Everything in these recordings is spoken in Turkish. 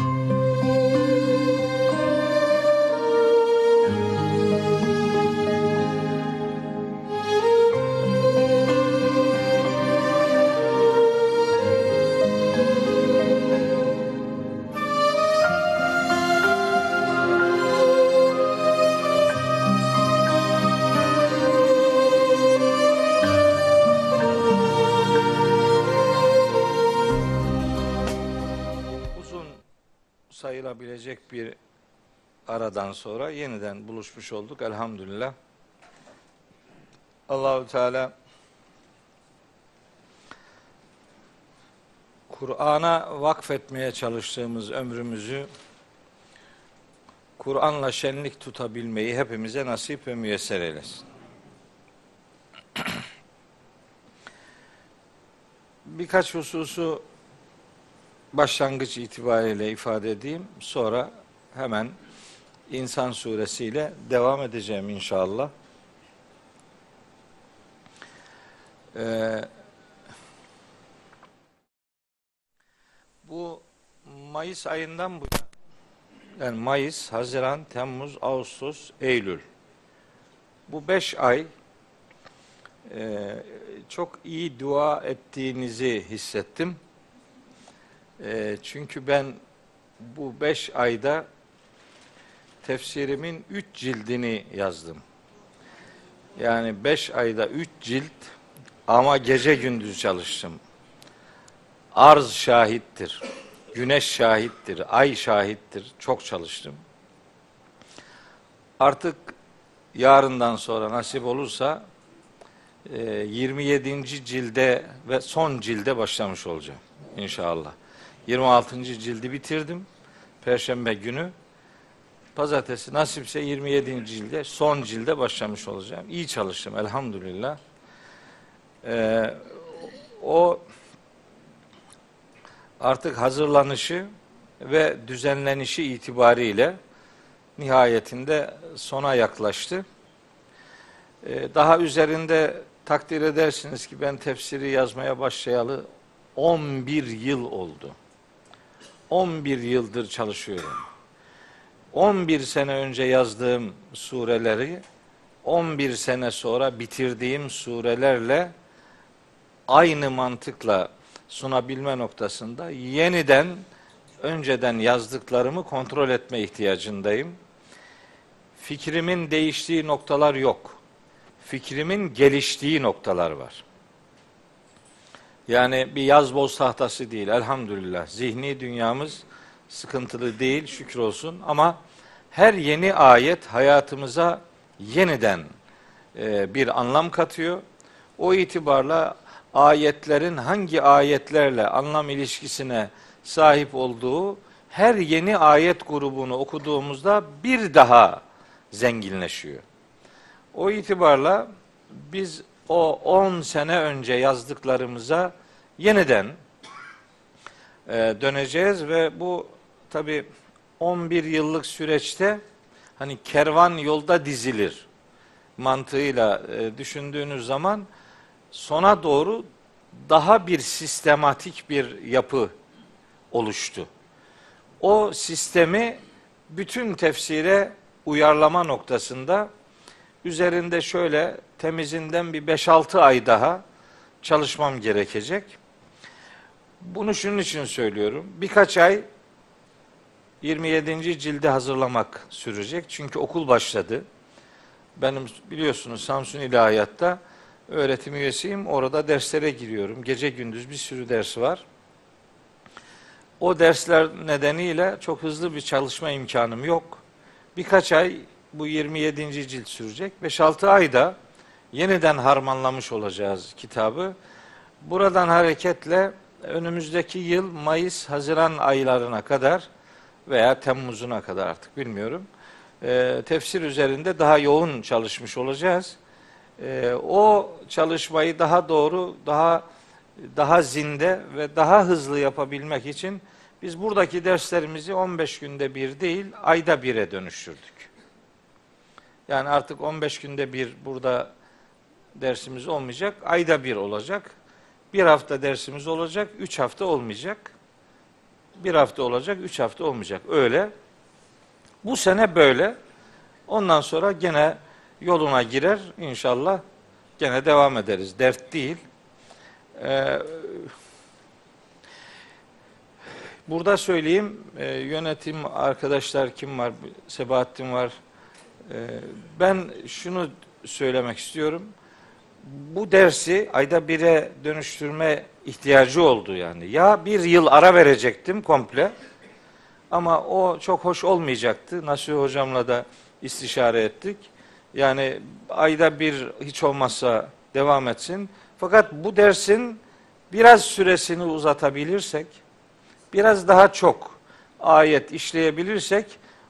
uzun sayılabilecek bir aradan sonra yeniden buluşmuş olduk elhamdülillah. Allahü Teala Kur'an'a vakfetmeye çalıştığımız ömrümüzü Kur'an'la şenlik tutabilmeyi hepimize nasip ve müyesser eylesin. Birkaç hususu başlangıç itibariyle ifade edeyim. Sonra hemen İnsan suresiyle devam edeceğim inşallah. Ee, bu Mayıs ayından bu yani Mayıs, Haziran, Temmuz, Ağustos, Eylül. Bu beş ay e, çok iyi dua ettiğinizi hissettim. E, çünkü ben bu beş ayda tefsirimin üç cildini yazdım. Yani beş ayda üç cilt ama gece gündüz çalıştım. Arz şahittir, güneş şahittir, ay şahittir. Çok çalıştım. Artık yarından sonra nasip olursa e, 27. cilde ve son cilde başlamış olacağım inşallah. 26. cildi bitirdim. Perşembe günü. Pazartesi nasipse 27. cilde son cilde başlamış olacağım. İyi çalıştım elhamdülillah. Ee, o artık hazırlanışı ve düzenlenişi itibariyle nihayetinde sona yaklaştı. Ee, daha üzerinde takdir edersiniz ki ben tefsiri yazmaya başlayalı 11 yıl oldu. 11 yıldır çalışıyorum. 11 sene önce yazdığım sureleri 11 sene sonra bitirdiğim surelerle aynı mantıkla sunabilme noktasında yeniden önceden yazdıklarımı kontrol etme ihtiyacındayım. Fikrimin değiştiği noktalar yok. Fikrimin geliştiği noktalar var. Yani bir yaz boz tahtası değil elhamdülillah. Zihni dünyamız sıkıntılı değil şükür olsun ama her yeni ayet hayatımıza yeniden e, bir anlam katıyor. O itibarla ayetlerin hangi ayetlerle anlam ilişkisine sahip olduğu her yeni ayet grubunu okuduğumuzda bir daha zenginleşiyor. O itibarla biz o 10 sene önce yazdıklarımıza yeniden e, döneceğiz ve bu tabi 11 yıllık süreçte hani kervan yolda dizilir mantığıyla e, düşündüğünüz zaman sona doğru daha bir sistematik bir yapı oluştu. O sistemi bütün tefsire uyarlama noktasında üzerinde şöyle temizinden bir 5-6 ay daha çalışmam gerekecek. Bunu şunun için söylüyorum. Birkaç ay 27. cildi hazırlamak sürecek. Çünkü okul başladı. Benim biliyorsunuz Samsun İlahiyat'ta öğretim üyesiyim. Orada derslere giriyorum. Gece gündüz bir sürü ders var. O dersler nedeniyle çok hızlı bir çalışma imkanım yok. Birkaç ay bu 27. cilt sürecek. 5-6 ayda yeniden harmanlamış olacağız kitabı. Buradan hareketle önümüzdeki yıl Mayıs, Haziran aylarına kadar veya Temmuz'una kadar artık bilmiyorum. E, tefsir üzerinde daha yoğun çalışmış olacağız. E, o çalışmayı daha doğru, daha daha zinde ve daha hızlı yapabilmek için biz buradaki derslerimizi 15 günde bir değil, ayda bire dönüştürdük. Yani artık 15 günde bir burada dersimiz olmayacak, ayda bir olacak. Bir hafta dersimiz olacak, üç hafta olmayacak. bir hafta olacak, üç hafta olmayacak. Öyle. Bu sene böyle. Ondan sonra gene yoluna girer inşallah. Gene devam ederiz. Dert değil. Ee, burada söyleyeyim e, yönetim arkadaşlar kim var? Sebahattin var. Ee, ben şunu söylemek istiyorum. Bu dersi ayda bire dönüştürme ihtiyacı oldu yani. Ya bir yıl ara verecektim komple. Ama o çok hoş olmayacaktı. Nasuhi hocamla da istişare ettik. Yani ayda bir hiç olmazsa devam etsin. Fakat bu dersin biraz süresini uzatabilirsek, biraz daha çok ayet işleyebilirsek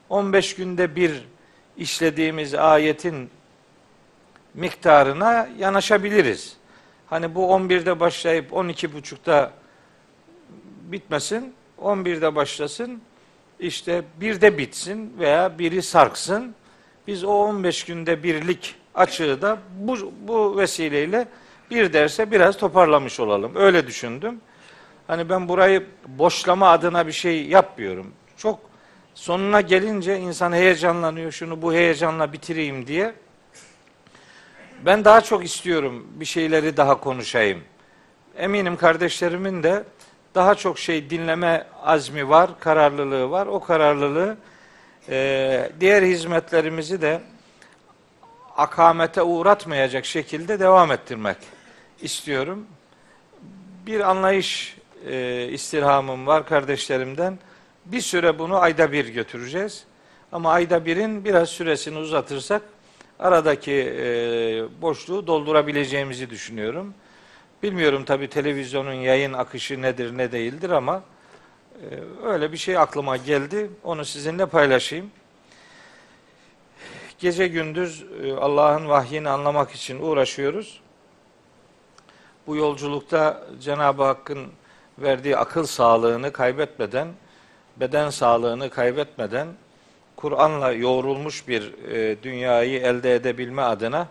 15 günde bir işlediğimiz ayetin miktarına yanaşabiliriz. Hani bu 11'de başlayıp 12.30'da bitmesin, 11'de başlasın, işte bir de bitsin veya biri sarksın. Biz o 15 günde birlik açığı da bu, bu vesileyle bir derse biraz toparlamış olalım. Öyle düşündüm. Hani ben burayı boşlama adına bir şey yapmıyorum. Çok sonuna gelince insan heyecanlanıyor. Şunu bu heyecanla bitireyim diye. Ben daha çok istiyorum bir şeyleri daha konuşayım. Eminim kardeşlerimin de daha çok şey dinleme azmi var, kararlılığı var. O kararlılığı e, diğer hizmetlerimizi de akamete uğratmayacak şekilde devam ettirmek istiyorum. Bir anlayış e, istirhamım var kardeşlerimden. Bir süre bunu ayda bir götüreceğiz. Ama ayda birin biraz süresini uzatırsak aradaki e, boşluğu doldurabileceğimizi düşünüyorum. Bilmiyorum tabi televizyonun yayın akışı nedir ne değildir ama e, öyle bir şey aklıma geldi. Onu sizinle paylaşayım. Gece gündüz e, Allah'ın vahyini anlamak için uğraşıyoruz. Bu yolculukta Cenab-ı Hakk'ın verdiği akıl sağlığını kaybetmeden, beden sağlığını kaybetmeden Kur'an'la yoğrulmuş bir e, dünyayı elde edebilme adına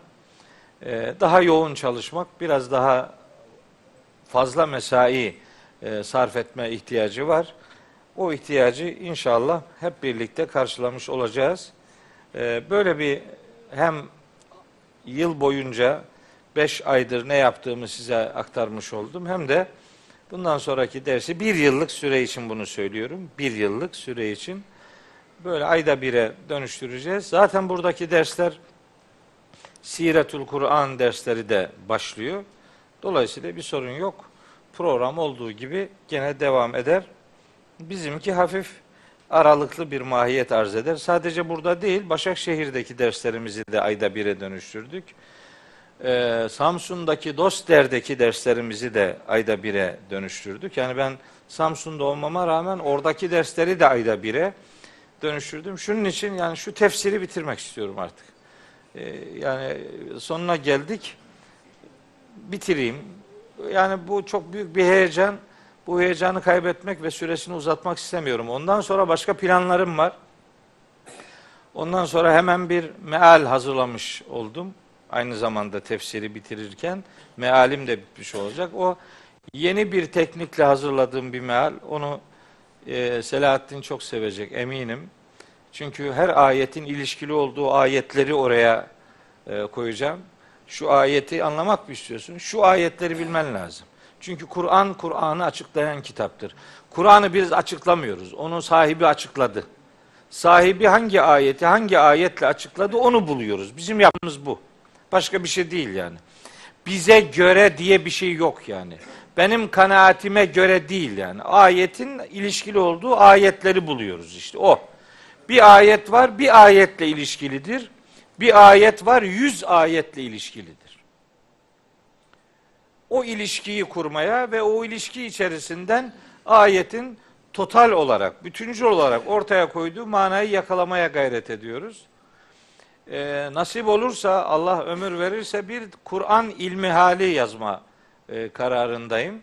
e, daha yoğun çalışmak, biraz daha fazla mesai e, sarf etme ihtiyacı var. O ihtiyacı inşallah hep birlikte karşılamış olacağız. E, böyle bir hem yıl boyunca beş aydır ne yaptığımı size aktarmış oldum. Hem de bundan sonraki dersi bir yıllık süre için bunu söylüyorum. Bir yıllık süre için böyle ayda bire dönüştüreceğiz. Zaten buradaki dersler Siretul Kur'an dersleri de başlıyor. Dolayısıyla bir sorun yok. Program olduğu gibi gene devam eder. Bizimki hafif aralıklı bir mahiyet arz eder. Sadece burada değil, Başakşehir'deki derslerimizi de ayda bire dönüştürdük. Ee, Samsun'daki Dostler'deki derslerimizi de ayda bire dönüştürdük. Yani ben Samsun'da olmama rağmen oradaki dersleri de ayda bire dönüştürdüm. Şunun için yani şu tefsiri bitirmek istiyorum artık. Ee, yani sonuna geldik. Bitireyim. Yani bu çok büyük bir heyecan. Bu heyecanı kaybetmek ve süresini uzatmak istemiyorum. Ondan sonra başka planlarım var. Ondan sonra hemen bir meal hazırlamış oldum. Aynı zamanda tefsiri bitirirken mealim de bitmiş olacak. O yeni bir teknikle hazırladığım bir meal. Onu e, Selahattin çok sevecek eminim. Çünkü her ayetin ilişkili olduğu ayetleri oraya e, koyacağım. Şu ayeti anlamak mı istiyorsun? Şu ayetleri bilmen lazım. Çünkü Kur'an Kur'an'ı açıklayan kitaptır. Kur'an'ı biz açıklamıyoruz. Onun sahibi açıkladı. Sahibi hangi ayeti hangi ayetle açıkladı onu buluyoruz. Bizim yaptığımız bu. Başka bir şey değil yani. Bize göre diye bir şey yok yani. Benim kanaatime göre değil yani. Ayetin ilişkili olduğu ayetleri buluyoruz işte o. Bir ayet var bir ayetle ilişkilidir. Bir ayet var yüz ayetle ilişkilidir. O ilişkiyi kurmaya ve o ilişki içerisinden ayetin total olarak, bütüncül olarak ortaya koyduğu manayı yakalamaya gayret ediyoruz. Ee, nasip olursa, Allah ömür verirse bir Kur'an ilmi hali yazma e, kararındayım.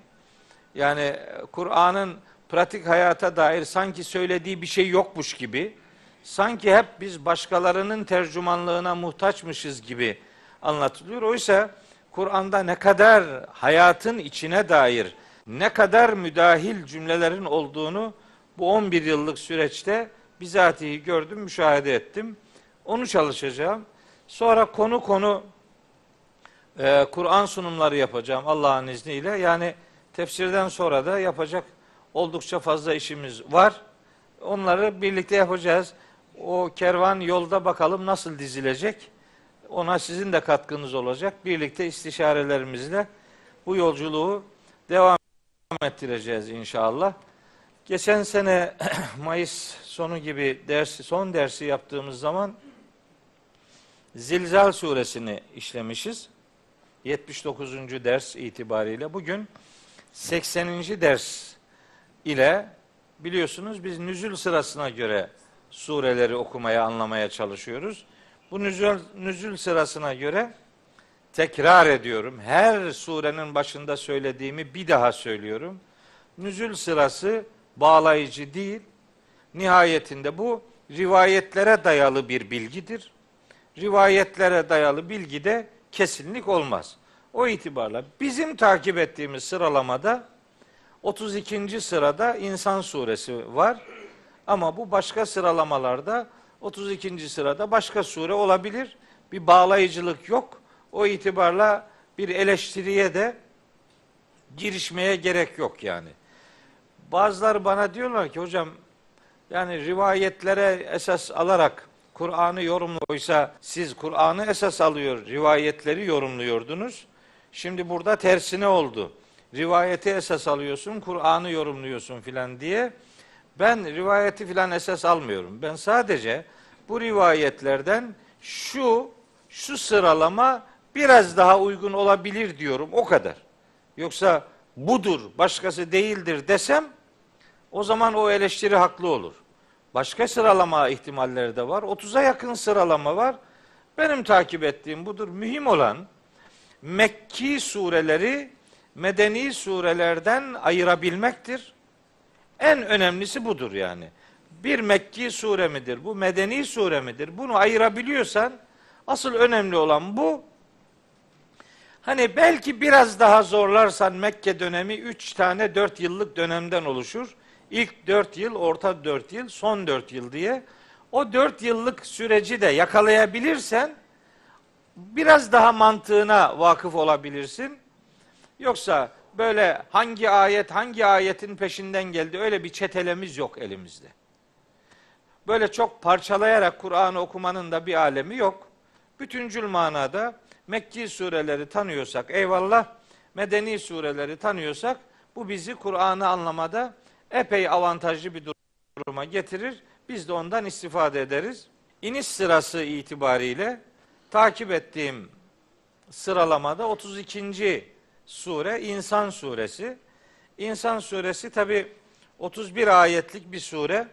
Yani Kur'an'ın pratik hayata dair sanki söylediği bir şey yokmuş gibi, sanki hep biz başkalarının tercümanlığına muhtaçmışız gibi anlatılıyor. Oysa Kur'an'da ne kadar hayatın içine dair ne kadar müdahil cümlelerin olduğunu bu 11 yıllık süreçte bizatihi gördüm, müşahede ettim. Onu çalışacağım. Sonra konu konu e, Kur'an sunumları yapacağım Allah'ın izniyle. Yani tefsirden sonra da yapacak oldukça fazla işimiz var. Onları birlikte yapacağız. O kervan yolda bakalım nasıl dizilecek. Ona sizin de katkınız olacak. Birlikte istişarelerimizle bu yolculuğu devam ettireceğiz inşallah. Geçen sene Mayıs sonu gibi dersi, son dersi yaptığımız zaman Zilzal suresini işlemişiz. 79. ders itibariyle bugün 80. ders ile biliyorsunuz biz nüzül sırasına göre sureleri okumaya, anlamaya çalışıyoruz. Bu nüzül, nüzül sırasına göre tekrar ediyorum. Her surenin başında söylediğimi bir daha söylüyorum. Nüzül sırası bağlayıcı değil. Nihayetinde bu rivayetlere dayalı bir bilgidir. Rivayetlere dayalı bilgide kesinlik olmaz. O itibarla bizim takip ettiğimiz sıralamada 32. sırada İnsan suresi var. Ama bu başka sıralamalarda 32. sırada başka sure olabilir. Bir bağlayıcılık yok. O itibarla bir eleştiriye de girişmeye gerek yok yani. Bazıları bana diyorlar ki hocam yani rivayetlere esas alarak Kur'an'ı yorumluyorsa siz Kur'an'ı esas alıyor, rivayetleri yorumluyordunuz. Şimdi burada tersine oldu. Rivayeti esas alıyorsun, Kur'an'ı yorumluyorsun filan diye. Ben rivayeti filan esas almıyorum. Ben sadece bu rivayetlerden şu şu sıralama biraz daha uygun olabilir diyorum. O kadar. Yoksa budur, başkası değildir desem o zaman o eleştiri haklı olur. Başka sıralama ihtimalleri de var. 30'a yakın sıralama var. Benim takip ettiğim budur. Mühim olan Mekki sureleri medeni surelerden ayırabilmektir. En önemlisi budur yani. Bir Mekki sure midir? Bu medeni sure midir? Bunu ayırabiliyorsan asıl önemli olan bu. Hani belki biraz daha zorlarsan Mekke dönemi 3 tane 4 yıllık dönemden oluşur. İlk 4 yıl, orta 4 yıl, son 4 yıl diye. O 4 yıllık süreci de yakalayabilirsen biraz daha mantığına vakıf olabilirsin. Yoksa böyle hangi ayet hangi ayetin peşinden geldi öyle bir çetelemiz yok elimizde. Böyle çok parçalayarak Kur'an'ı okumanın da bir alemi yok. Bütüncül manada Mekki sureleri tanıyorsak eyvallah, medeni sureleri tanıyorsak bu bizi Kur'an'ı anlamada epey avantajlı bir duruma getirir. Biz de ondan istifade ederiz. İniş sırası itibariyle takip ettiğim sıralamada 32. sure İnsan suresi. İnsan suresi tabi 31 ayetlik bir sure.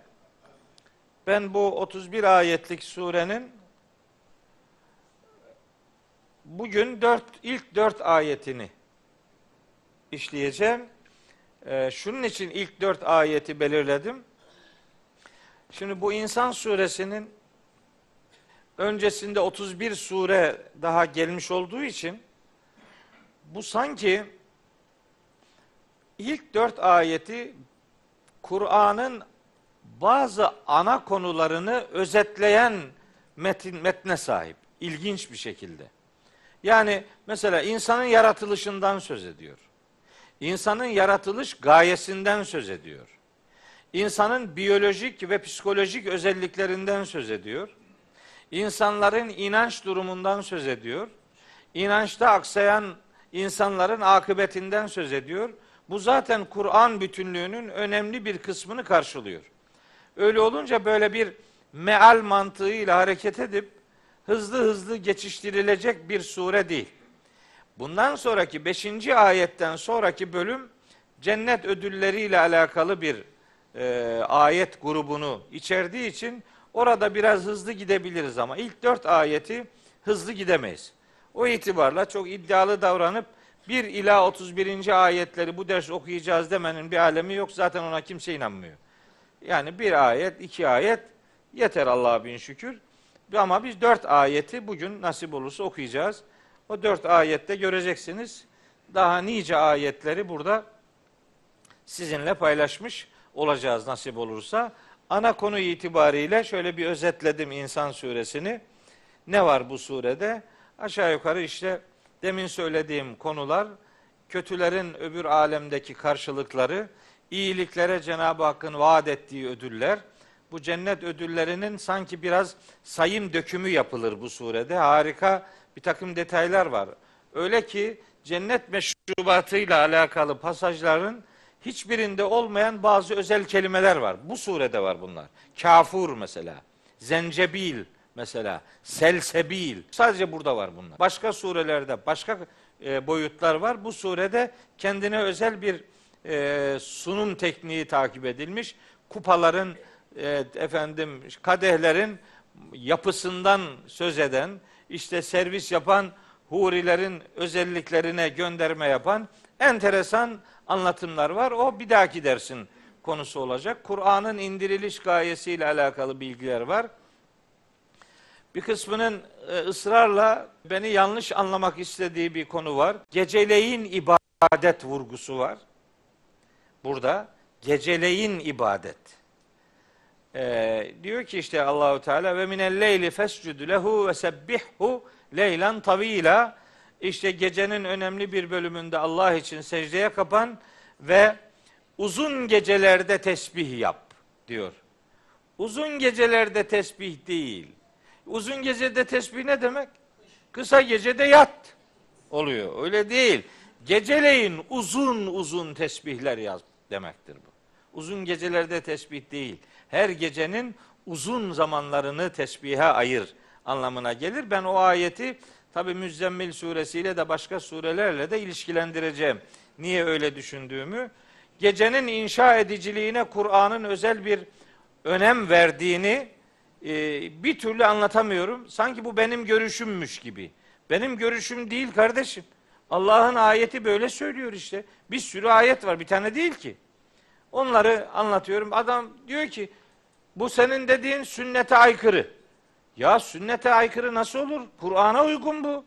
Ben bu 31 ayetlik surenin bugün 4 ilk 4 ayetini işleyeceğim. Ee, şunun için ilk 4 ayeti belirledim. Şimdi bu İnsan suresinin öncesinde 31 sure daha gelmiş olduğu için bu sanki ilk dört ayeti Kur'an'ın bazı ana konularını özetleyen metin, metne sahip. İlginç bir şekilde. Yani mesela insanın yaratılışından söz ediyor. İnsanın yaratılış gayesinden söz ediyor. İnsanın biyolojik ve psikolojik özelliklerinden söz ediyor insanların inanç durumundan söz ediyor. İnançta aksayan insanların akıbetinden söz ediyor. Bu zaten Kur'an bütünlüğünün önemli bir kısmını karşılıyor. Öyle olunca böyle bir meal mantığıyla hareket edip hızlı hızlı geçiştirilecek bir sure değil. Bundan sonraki 5. ayetten sonraki bölüm cennet ödülleriyle alakalı bir e, ayet grubunu içerdiği için Orada biraz hızlı gidebiliriz ama ilk dört ayeti hızlı gidemeyiz. O itibarla çok iddialı davranıp 1 ila 31. ayetleri bu ders okuyacağız demenin bir alemi yok. Zaten ona kimse inanmıyor. Yani bir ayet, iki ayet yeter Allah'a bin şükür. Ama biz dört ayeti bugün nasip olursa okuyacağız. O dört ayette göreceksiniz. Daha nice ayetleri burada sizinle paylaşmış olacağız nasip olursa. Ana konu itibariyle şöyle bir özetledim İnsan suresini. Ne var bu surede? Aşağı yukarı işte demin söylediğim konular, kötülerin öbür alemdeki karşılıkları, iyiliklere Cenab-ı Hakk'ın vaat ettiği ödüller, bu cennet ödüllerinin sanki biraz sayım dökümü yapılır bu surede. Harika bir takım detaylar var. Öyle ki cennet meşrubatıyla alakalı pasajların hiçbirinde olmayan bazı özel kelimeler var. Bu surede var bunlar. Kafur mesela, zencebil mesela, selsebil. Sadece burada var bunlar. Başka surelerde başka e, boyutlar var. Bu surede kendine özel bir e, sunum tekniği takip edilmiş. Kupaların e, efendim kadehlerin yapısından söz eden, işte servis yapan hurilerin özelliklerine gönderme yapan enteresan anlatımlar var. O bir dahaki dersin konusu olacak. Kur'an'ın indiriliş gayesiyle alakalı bilgiler var. Bir kısmının e, ısrarla beni yanlış anlamak istediği bir konu var. Geceleyin ibadet vurgusu var. Burada geceleyin ibadet. Ee, diyor ki işte Allahu Teala ve minel leyli fescud lehu ve sebbihhu leylan tavila. İşte gecenin önemli bir bölümünde Allah için secdeye kapan ve uzun gecelerde tesbih yap diyor. Uzun gecelerde tesbih değil. Uzun gecede tesbih ne demek? Kısa gecede yat oluyor. Öyle değil. Geceleyin uzun uzun tesbihler yaz demektir bu. Uzun gecelerde tesbih değil. Her gecenin uzun zamanlarını tesbihe ayır anlamına gelir. Ben o ayeti tabi Müzzemmil suresiyle de başka surelerle de ilişkilendireceğim. Niye öyle düşündüğümü. Gecenin inşa ediciliğine Kur'an'ın özel bir önem verdiğini e, bir türlü anlatamıyorum. Sanki bu benim görüşümmüş gibi. Benim görüşüm değil kardeşim. Allah'ın ayeti böyle söylüyor işte. Bir sürü ayet var bir tane değil ki. Onları anlatıyorum. Adam diyor ki bu senin dediğin sünnete aykırı. Ya sünnete aykırı nasıl olur? Kur'an'a uygun bu.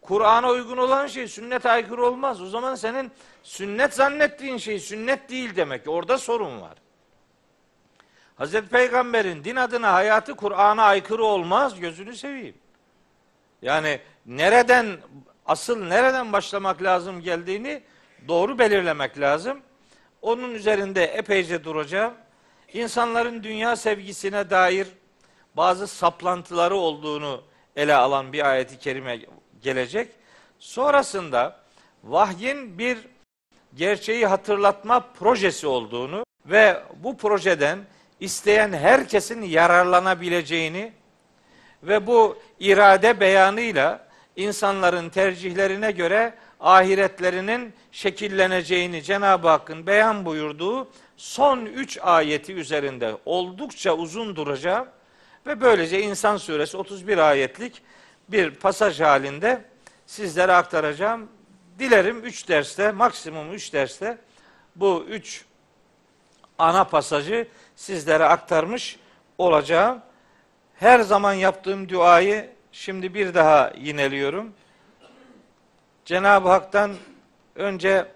Kur'an'a uygun olan şey sünnete aykırı olmaz. O zaman senin sünnet zannettiğin şey sünnet değil demek. Orada sorun var. Hazreti Peygamber'in din adına hayatı Kur'an'a aykırı olmaz. Gözünü seveyim. Yani nereden asıl nereden başlamak lazım geldiğini doğru belirlemek lazım. Onun üzerinde epeyce duracağım. İnsanların dünya sevgisine dair bazı saplantıları olduğunu ele alan bir ayeti kerime gelecek. Sonrasında vahyin bir gerçeği hatırlatma projesi olduğunu ve bu projeden isteyen herkesin yararlanabileceğini ve bu irade beyanıyla insanların tercihlerine göre ahiretlerinin şekilleneceğini Cenab-ı Hakk'ın beyan buyurduğu son üç ayeti üzerinde oldukça uzun duracağım ve böylece İnsan Suresi 31 ayetlik bir pasaj halinde sizlere aktaracağım. Dilerim üç derste, maksimum üç derste bu üç ana pasajı sizlere aktarmış olacağım. Her zaman yaptığım duayı şimdi bir daha yineliyorum. Cenab-ı Hak'tan önce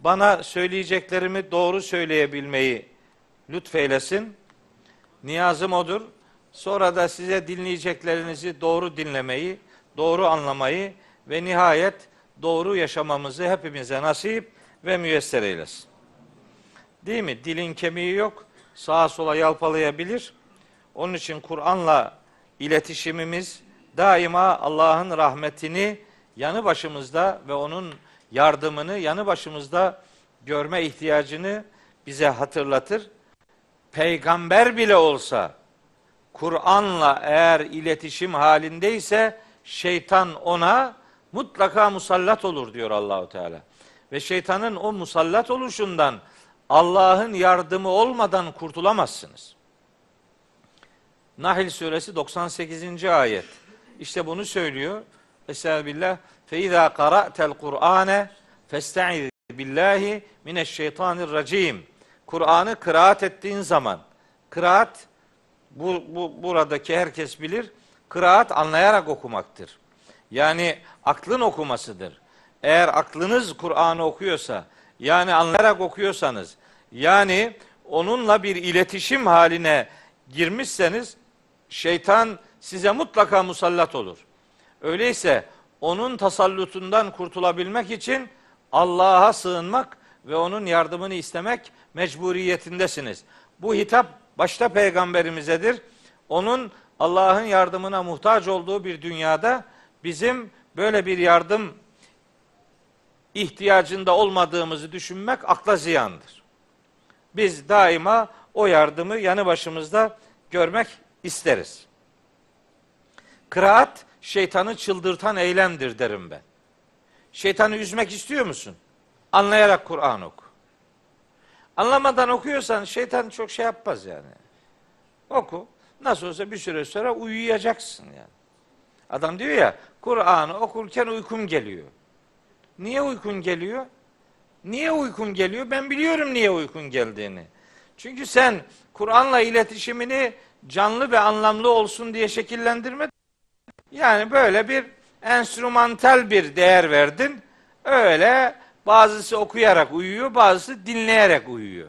bana söyleyeceklerimi doğru söyleyebilmeyi lütfeylesin. Niyazım odur. Sonra da size dinleyeceklerinizi doğru dinlemeyi, doğru anlamayı ve nihayet doğru yaşamamızı hepimize nasip ve müyesser eylesin. Değil mi? Dilin kemiği yok. Sağa sola yalpalayabilir. Onun için Kur'an'la iletişimimiz daima Allah'ın rahmetini yanı başımızda ve onun yardımını yanı başımızda görme ihtiyacını bize hatırlatır. Peygamber bile olsa Kur'an'la eğer iletişim halindeyse şeytan ona mutlaka musallat olur diyor Allahu Teala. Ve şeytanın o musallat oluşundan Allah'ın yardımı olmadan kurtulamazsınız. Nahl suresi 98. ayet. İşte bunu söylüyor. Estağfirullah. İzâ qara'tel Kur'ane festaiz billahi mineşşeytanirracim. Kur'an'ı kıraat ettiğin zaman kıraat bu, bu buradaki herkes bilir. Kıraat anlayarak okumaktır. Yani aklın okumasıdır. Eğer aklınız Kur'an'ı okuyorsa, yani anlayarak okuyorsanız, yani onunla bir iletişim haline girmişseniz şeytan size mutlaka musallat olur. Öyleyse onun tasallutundan kurtulabilmek için Allah'a sığınmak ve onun yardımını istemek mecburiyetindesiniz. Bu hitap başta peygamberimizedir. Onun Allah'ın yardımına muhtaç olduğu bir dünyada bizim böyle bir yardım ihtiyacında olmadığımızı düşünmek akla ziyandır. Biz daima o yardımı yanı başımızda görmek isteriz. Kıraat şeytanı çıldırtan eylemdir derim ben. Şeytanı üzmek istiyor musun? Anlayarak Kur'an oku. Anlamadan okuyorsan şeytan çok şey yapmaz yani. Oku. Nasıl olsa bir süre sonra uyuyacaksın yani. Adam diyor ya Kur'an'ı okurken uykum geliyor. Niye uykun geliyor? Niye uykun geliyor? Ben biliyorum niye uykun geldiğini. Çünkü sen Kur'an'la iletişimini canlı ve anlamlı olsun diye şekillendirme. Yani böyle bir enstrümantal bir değer verdin. Öyle bazısı okuyarak uyuyor, bazısı dinleyerek uyuyor.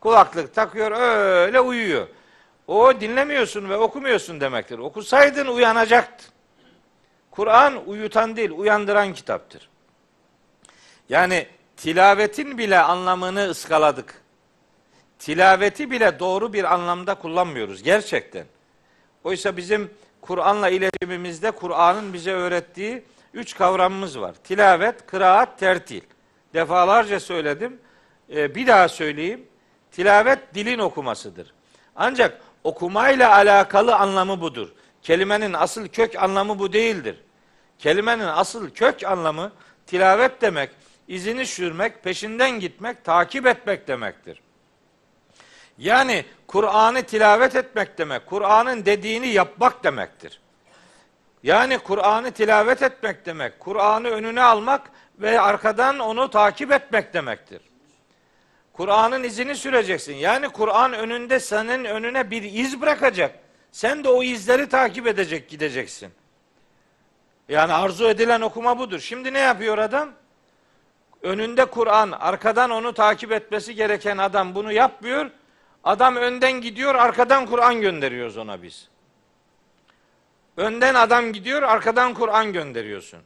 Kulaklık takıyor, öyle uyuyor. O dinlemiyorsun ve okumuyorsun demektir. Okusaydın uyanacaktın. Kur'an uyutan değil, uyandıran kitaptır. Yani tilavetin bile anlamını ıskaladık. Tilaveti bile doğru bir anlamda kullanmıyoruz gerçekten. Oysa bizim Kur'an'la iletişimimizde Kur'an'ın bize öğrettiği üç kavramımız var. Tilavet, kıraat, tertil. Defalarca söyledim. Ee, bir daha söyleyeyim. Tilavet dilin okumasıdır. Ancak okumayla alakalı anlamı budur. Kelimenin asıl kök anlamı bu değildir. Kelimenin asıl kök anlamı tilavet demek, izini sürmek, peşinden gitmek, takip etmek demektir. Yani Kur'an'ı tilavet etmek demek, Kur'an'ın dediğini yapmak demektir. Yani Kur'an'ı tilavet etmek demek, Kur'an'ı önüne almak ve arkadan onu takip etmek demektir. Kur'an'ın izini süreceksin. Yani Kur'an önünde senin önüne bir iz bırakacak. Sen de o izleri takip edecek gideceksin. Yani arzu edilen okuma budur. Şimdi ne yapıyor adam? Önünde Kur'an, arkadan onu takip etmesi gereken adam bunu yapmıyor. Adam önden gidiyor, arkadan Kur'an gönderiyoruz ona biz. Önden adam gidiyor, arkadan Kur'an gönderiyorsun.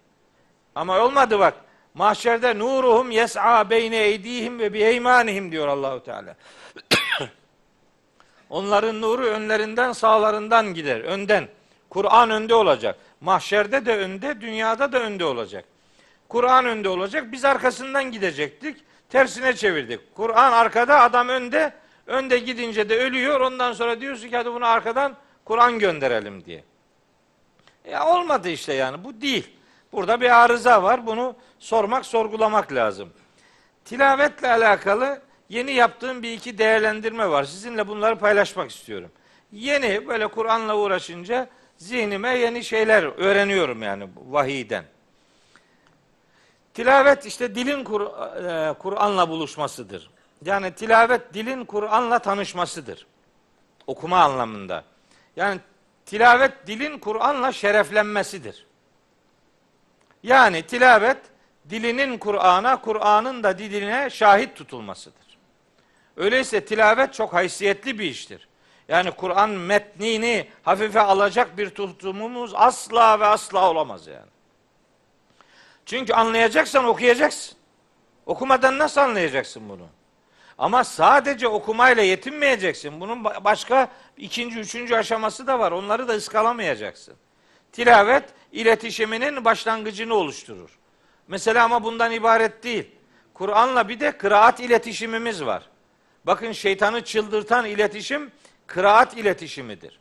Ama olmadı bak. Mahşerde nuruhum yes'a beyne eydihim ve biyeymanihim diyor Allahu Teala. Onların nuru önlerinden sağlarından gider. Önden. Kur'an önde olacak. Mahşerde de önde, dünyada da önde olacak. Kur'an önde olacak. Biz arkasından gidecektik. Tersine çevirdik. Kur'an arkada, adam önde. Önde gidince de ölüyor. Ondan sonra diyorsun ki hadi bunu arkadan Kur'an gönderelim diye. Ya olmadı işte yani. Bu değil. Burada bir arıza var. Bunu sormak, sorgulamak lazım. Tilavetle alakalı yeni yaptığım bir iki değerlendirme var. Sizinle bunları paylaşmak istiyorum. Yeni böyle Kur'an'la uğraşınca zihnime yeni şeyler öğreniyorum yani vahiyden. Tilavet işte dilin e, Kur'an'la buluşmasıdır. Yani tilavet dilin Kur'an'la tanışmasıdır. Okuma anlamında. Yani tilavet dilin Kur'an'la şereflenmesidir. Yani tilavet dilinin Kur'an'a, Kur'an'ın da diline şahit tutulmasıdır. Öyleyse tilavet çok haysiyetli bir iştir. Yani Kur'an metnini hafife alacak bir tutumumuz asla ve asla olamaz yani. Çünkü anlayacaksan okuyacaksın. Okumadan nasıl anlayacaksın bunu? Ama sadece okumayla yetinmeyeceksin. Bunun başka ikinci, üçüncü aşaması da var. Onları da ıskalamayacaksın. Tilavet iletişiminin başlangıcını oluşturur. Mesela ama bundan ibaret değil. Kur'an'la bir de kıraat iletişimimiz var. Bakın şeytanı çıldırtan iletişim kıraat iletişimidir.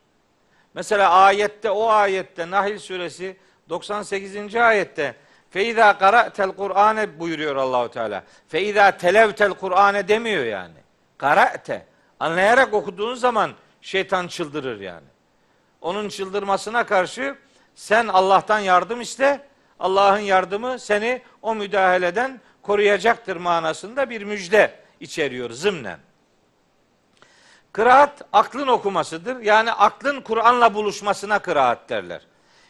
Mesela ayette o ayette Nahil suresi 98. ayette Feiza qara'tel Kur'ane buyuruyor Allahu Teala. Feiza televtel Kur'ane demiyor yani. Qara'te. Anlayarak okuduğun zaman şeytan çıldırır yani. Onun çıldırmasına karşı sen Allah'tan yardım iste. Allah'ın yardımı seni o müdahaleden koruyacaktır manasında bir müjde içeriyor zımnen. Kıraat aklın okumasıdır. Yani aklın Kur'an'la buluşmasına kıraat derler.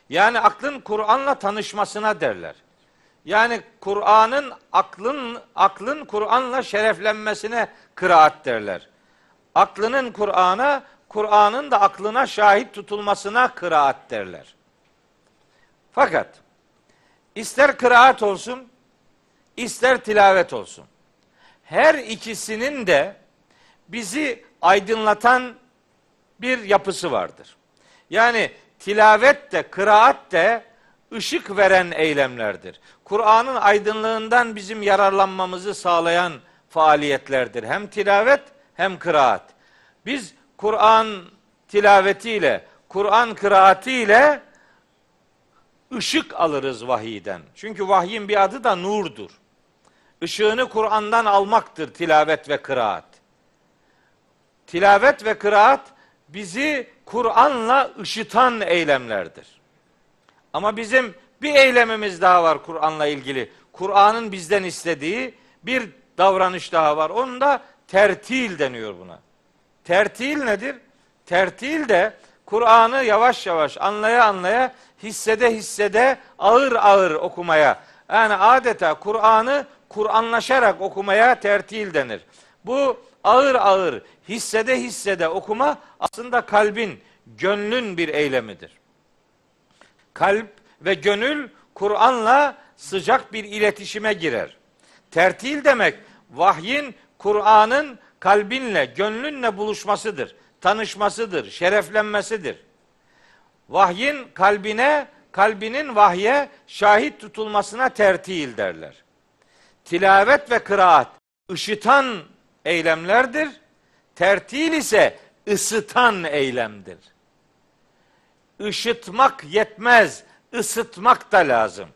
Yani aklın Kur'an'la tanışmasına derler. Yani Kur'an'ın aklın aklın Kur'an'la şereflenmesine kıraat derler. Aklının Kur'an'a, Kur'an'ın da aklına şahit tutulmasına kıraat derler. Fakat ister kıraat olsun, ister tilavet olsun. Her ikisinin de bizi aydınlatan bir yapısı vardır. Yani tilavet de, kıraat de ışık veren eylemlerdir. Kur'an'ın aydınlığından bizim yararlanmamızı sağlayan faaliyetlerdir. Hem tilavet hem kıraat. Biz Kur'an tilavetiyle, Kur'an kıraatiyle ışık alırız vahiyden. Çünkü vahyin bir adı da nurdur. Işığını Kur'an'dan almaktır tilavet ve kıraat. Tilavet ve kıraat bizi Kur'an'la ışıtan eylemlerdir. Ama bizim bir eylemimiz daha var Kur'an'la ilgili. Kur'an'ın bizden istediği bir davranış daha var. Onun da tertil deniyor buna. Tertil nedir? Tertil de Kur'an'ı yavaş yavaş anlaya anlaya hissede hissede ağır ağır okumaya yani adeta Kur'an'ı Kur'anlaşarak okumaya tertil denir. Bu ağır ağır hissede hissede okuma aslında kalbin, gönlün bir eylemidir. Kalp ve gönül Kur'an'la sıcak bir iletişime girer. Tertil demek vahyin Kur'an'ın kalbinle, gönlünle buluşmasıdır, tanışmasıdır, şereflenmesidir. Vahyin kalbine, kalbinin vahye şahit tutulmasına tertil derler. Tilavet ve kıraat ışıtan eylemlerdir. Tertil ise ısıtan eylemdir. Işıtmak yetmez, ısıtmak da lazım.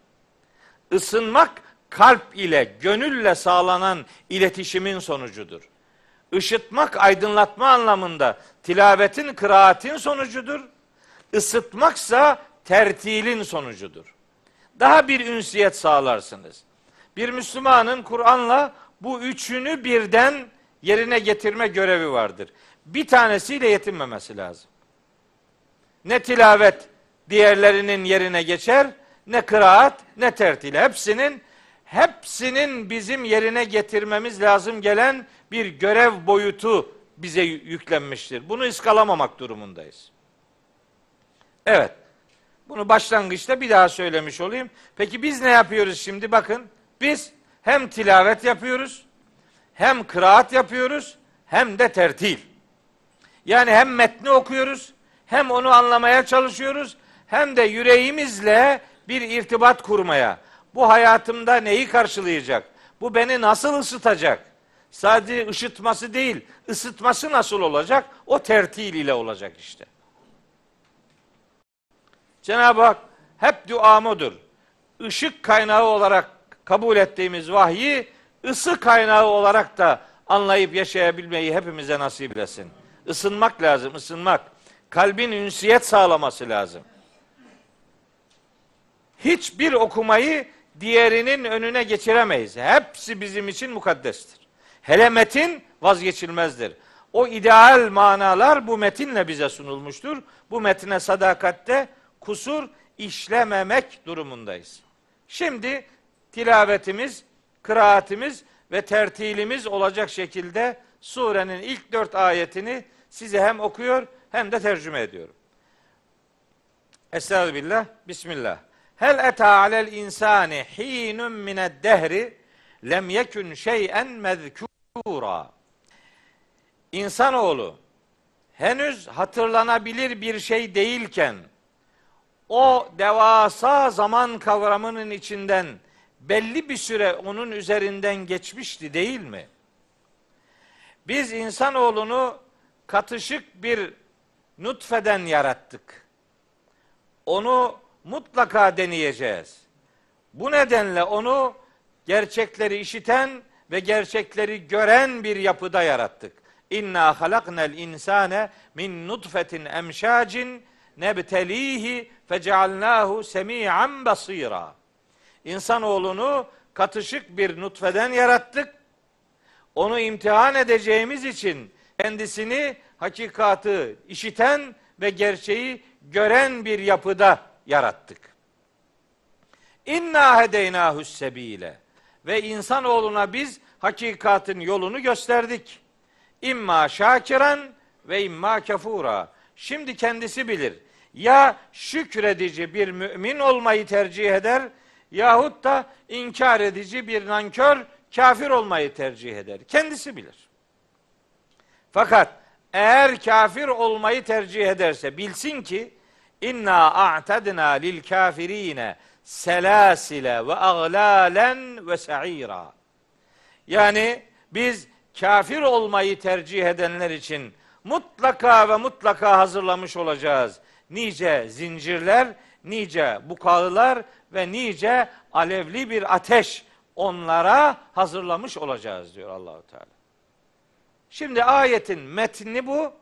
Isınmak kalp ile, gönülle sağlanan iletişimin sonucudur. Işıtmak, aydınlatma anlamında tilavetin, kıraatin sonucudur. Isıtmaksa tertilin sonucudur. Daha bir ünsiyet sağlarsınız. Bir Müslümanın Kur'an'la bu üçünü birden yerine getirme görevi vardır. Bir tanesiyle yetinmemesi lazım. Ne tilavet diğerlerinin yerine geçer, ne kıraat, ne tertil. Hepsinin hepsinin bizim yerine getirmemiz lazım gelen bir görev boyutu bize yüklenmiştir. Bunu ıskalamamak durumundayız. Evet. Bunu başlangıçta bir daha söylemiş olayım. Peki biz ne yapıyoruz şimdi? Bakın biz hem tilavet yapıyoruz, hem kıraat yapıyoruz, hem de tertil. Yani hem metni okuyoruz, hem onu anlamaya çalışıyoruz, hem de yüreğimizle bir irtibat kurmaya, bu hayatımda neyi karşılayacak, bu beni nasıl ısıtacak, sadece ışıtması değil, ısıtması nasıl olacak, o tertil ile olacak işte. Cenab-ı Hak hep duamıdır. Işık kaynağı olarak kabul ettiğimiz vahyi ısı kaynağı olarak da anlayıp yaşayabilmeyi hepimize nasip etsin. Isınmak lazım, ısınmak. Kalbin ünsiyet sağlaması lazım. Hiçbir okumayı diğerinin önüne geçiremeyiz. Hepsi bizim için mukaddestir. Hele metin vazgeçilmezdir. O ideal manalar bu metinle bize sunulmuştur. Bu metine sadakatte kusur işlememek durumundayız. Şimdi tilavetimiz, kıraatimiz ve tertilimiz olacak şekilde surenin ilk dört ayetini size hem okuyor hem de tercüme ediyorum. Estağfirullah, Bismillah. Hel eta alel insani hinun mined dehri lem yekun şey'en mezkura. İnsanoğlu henüz hatırlanabilir bir şey değilken o devasa zaman kavramının içinden belli bir süre onun üzerinden geçmişti değil mi? Biz insanoğlunu katışık bir nutfeden yarattık. Onu mutlaka deneyeceğiz. Bu nedenle onu gerçekleri işiten ve gerçekleri gören bir yapıda yarattık. İnna halaknel insane min nutfetin emşacin nebtelihi fecealnahu semi'an basira. İnsanoğlunu katışık bir nutfeden yarattık. Onu imtihan edeceğimiz için kendisini hakikatı işiten ve gerçeği gören bir yapıda yarattık. İnna hedeynahu sebile ve insanoğluna biz hakikatin yolunu gösterdik. imma şakiran ve imma kafura. Şimdi kendisi bilir. Ya şükredici bir mümin olmayı tercih eder yahut da inkar edici bir nankör kafir olmayı tercih eder. Kendisi bilir. Fakat eğer kafir olmayı tercih ederse bilsin ki inna a'tadna lil kafirine selasile ve aglalen ve sa'ira. Yani biz kafir olmayı tercih edenler için mutlaka ve mutlaka hazırlamış olacağız. Nice zincirler, nice bukağılar ve nice alevli bir ateş onlara hazırlamış olacağız diyor Allahu Teala. Şimdi ayetin metni bu.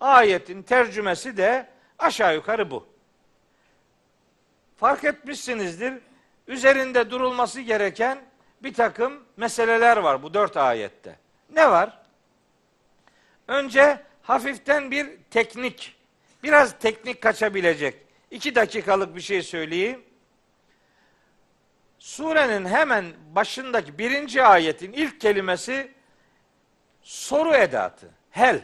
Ayetin tercümesi de aşağı yukarı bu. Fark etmişsinizdir. Üzerinde durulması gereken bir takım meseleler var bu dört ayette. Ne var? Önce hafiften bir teknik, biraz teknik kaçabilecek iki dakikalık bir şey söyleyeyim. Surenin hemen başındaki birinci ayetin ilk kelimesi soru edatı. Hel.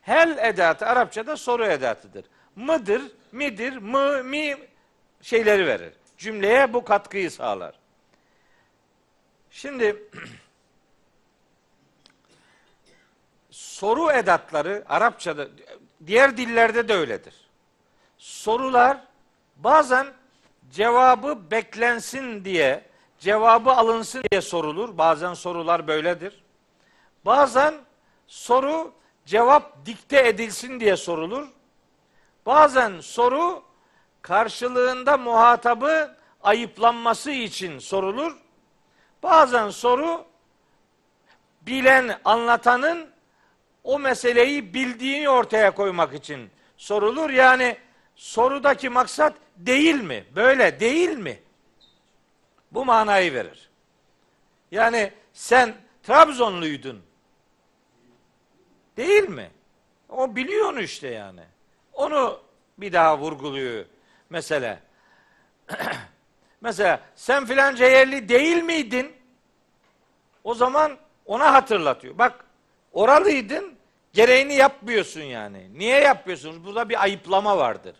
Hel edatı Arapçada soru edatıdır. Mıdır, midir, mı, mi şeyleri verir. Cümleye bu katkıyı sağlar. Şimdi soru edatları Arapçada diğer dillerde de öyledir. Sorular bazen cevabı beklensin diye, cevabı alınsın diye sorulur. Bazen sorular böyledir. Bazen soru cevap dikte edilsin diye sorulur. Bazen soru karşılığında muhatabı ayıplanması için sorulur. Bazen soru bilen anlatanın o meseleyi bildiğini ortaya koymak için sorulur. Yani sorudaki maksat değil mi? Böyle değil mi? Bu manayı verir. Yani sen Trabzonluydun. Değil mi? O biliyor onu işte yani. Onu bir daha vurguluyor mesele. Mesela sen filanca yerli değil miydin? O zaman ona hatırlatıyor. Bak oralıydın gereğini yapmıyorsun yani. Niye yapmıyorsunuz? Burada bir ayıplama vardır.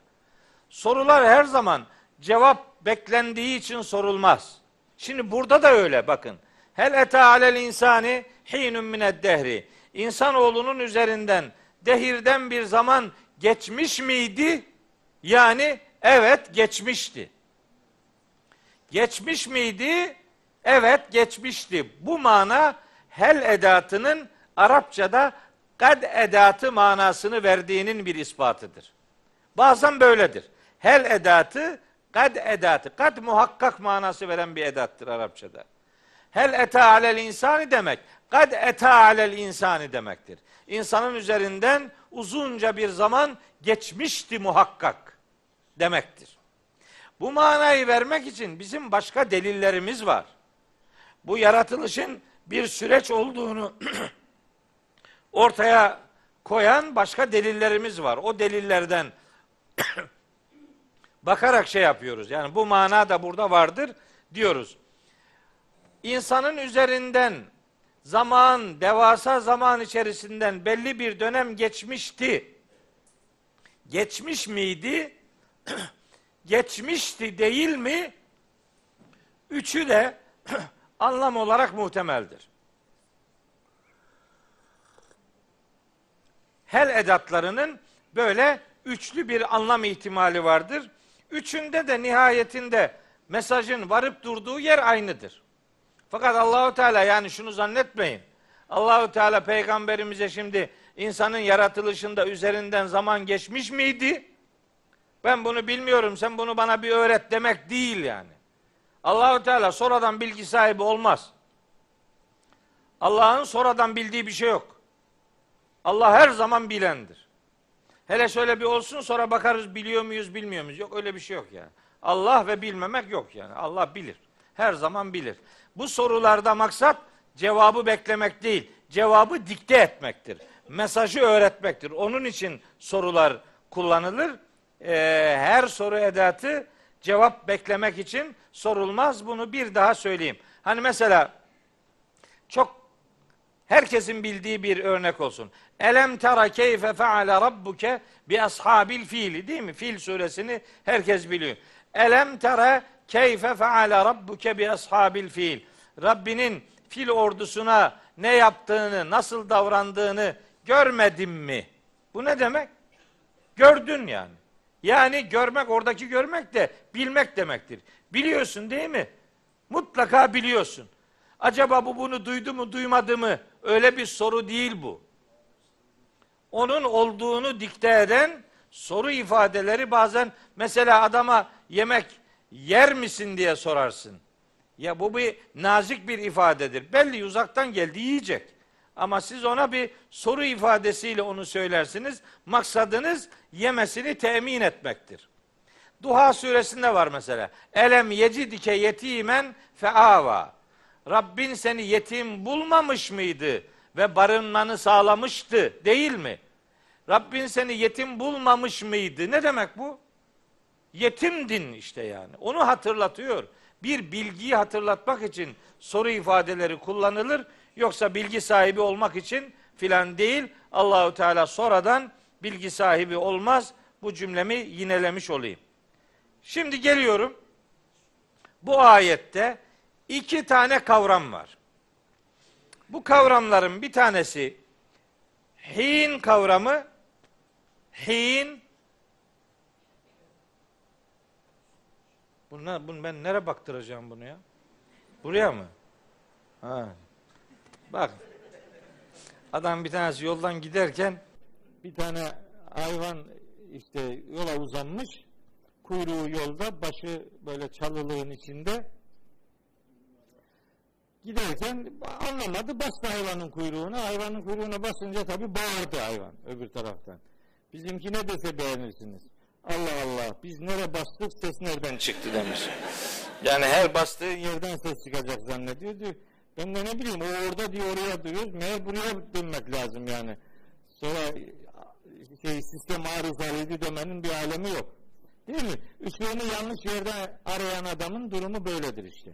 Sorular her zaman cevap beklendiği için sorulmaz. Şimdi burada da öyle bakın. Hel eta alel insani hinun mined dehri. İnsanoğlunun üzerinden dehirden bir zaman geçmiş miydi? Yani evet geçmişti. Geçmiş miydi? Evet geçmişti. Bu mana hel edatının Arapçada kad edatı manasını verdiğinin bir ispatıdır. Bazen böyledir. Hel edatı kad edatı. Kad muhakkak manası veren bir edattır Arapçada. Hel eta alel insani demek. Kad eta alel insani demektir. İnsanın üzerinden uzunca bir zaman geçmişti muhakkak demektir. Bu manayı vermek için bizim başka delillerimiz var. Bu yaratılışın bir süreç olduğunu ortaya koyan başka delillerimiz var. O delillerden bakarak şey yapıyoruz. Yani bu mana da burada vardır diyoruz. İnsanın üzerinden zaman, devasa zaman içerisinden belli bir dönem geçmişti. Geçmiş miydi? Geçmişti değil mi? Üçü de anlam olarak muhtemeldir. Hel edatlarının böyle üçlü bir anlam ihtimali vardır. Üçünde de nihayetinde mesajın varıp durduğu yer aynıdır. Fakat Allahu Teala yani şunu zannetmeyin. Allahu Teala peygamberimize şimdi insanın yaratılışında üzerinden zaman geçmiş miydi? Ben bunu bilmiyorum. Sen bunu bana bir öğret demek değil yani. Allahu Teala sonradan bilgi sahibi olmaz. Allah'ın sonradan bildiği bir şey yok. Allah her zaman bilendir. Hele şöyle bir olsun sonra bakarız biliyor muyuz bilmiyor muyuz? Yok öyle bir şey yok yani. Allah ve bilmemek yok yani. Allah bilir. Her zaman bilir. Bu sorularda maksat cevabı beklemek değil, cevabı dikte etmektir. Mesajı öğretmektir. Onun için sorular kullanılır. Ee, her soru edatı cevap beklemek için sorulmaz. Bunu bir daha söyleyeyim. Hani mesela çok herkesin bildiği bir örnek olsun. Elem tera keyfe feale rabbuke bi ashabil fiili değil mi? Fil suresini herkes biliyor. Elem tera keyfe feale rabbuke bi ashabil fiil. Rabbinin fil ordusuna ne yaptığını, nasıl davrandığını görmedin mi? Bu ne demek? Gördün yani. Yani görmek oradaki görmek de bilmek demektir. Biliyorsun değil mi? Mutlaka biliyorsun. Acaba bu bunu duydu mu duymadı mı? Öyle bir soru değil bu. Onun olduğunu dikte eden soru ifadeleri bazen mesela adama yemek yer misin diye sorarsın. Ya bu bir nazik bir ifadedir. Belli uzaktan geldi yiyecek. Ama siz ona bir soru ifadesiyle onu söylersiniz. Maksadınız yemesini temin etmektir. Duha suresinde var mesela. Elem yecidike yetimen feava. Rabbin seni yetim bulmamış mıydı ve barınmanı sağlamıştı değil mi? Rabbin seni yetim bulmamış mıydı? Ne demek bu? Yetimdin işte yani. Onu hatırlatıyor. Bir bilgiyi hatırlatmak için soru ifadeleri kullanılır. Yoksa bilgi sahibi olmak için filan değil. Allahu Teala sonradan bilgi sahibi olmaz. Bu cümlemi yinelemiş olayım. Şimdi geliyorum. Bu ayette iki tane kavram var. Bu kavramların bir tanesi hin kavramı, hin Bunlar, bunu ben nereye baktıracağım bunu ya? Buraya mı? Ha. Bak. Adam bir tanesi yoldan giderken bir tane hayvan işte yola uzanmış. Kuyruğu yolda, başı böyle çalılığın içinde. Giderken anlamadı, bastı hayvanın kuyruğuna. Hayvanın kuyruğuna basınca tabii bağırdı hayvan öbür taraftan. Bizimki ne dese beğenirsiniz. Allah Allah biz nereye bastık ses nereden çıktı demiş. Yani her bastığı yerden ses çıkacak zannediyor diyor. Ben de ne bileyim o orada diyor oraya duruyoruz. Meğer buraya dönmek lazım yani. Sonra şey sistem arızalıydı demenin bir alemi yok. Değil mi? Işığını yanlış yerde arayan adamın durumu böyledir işte.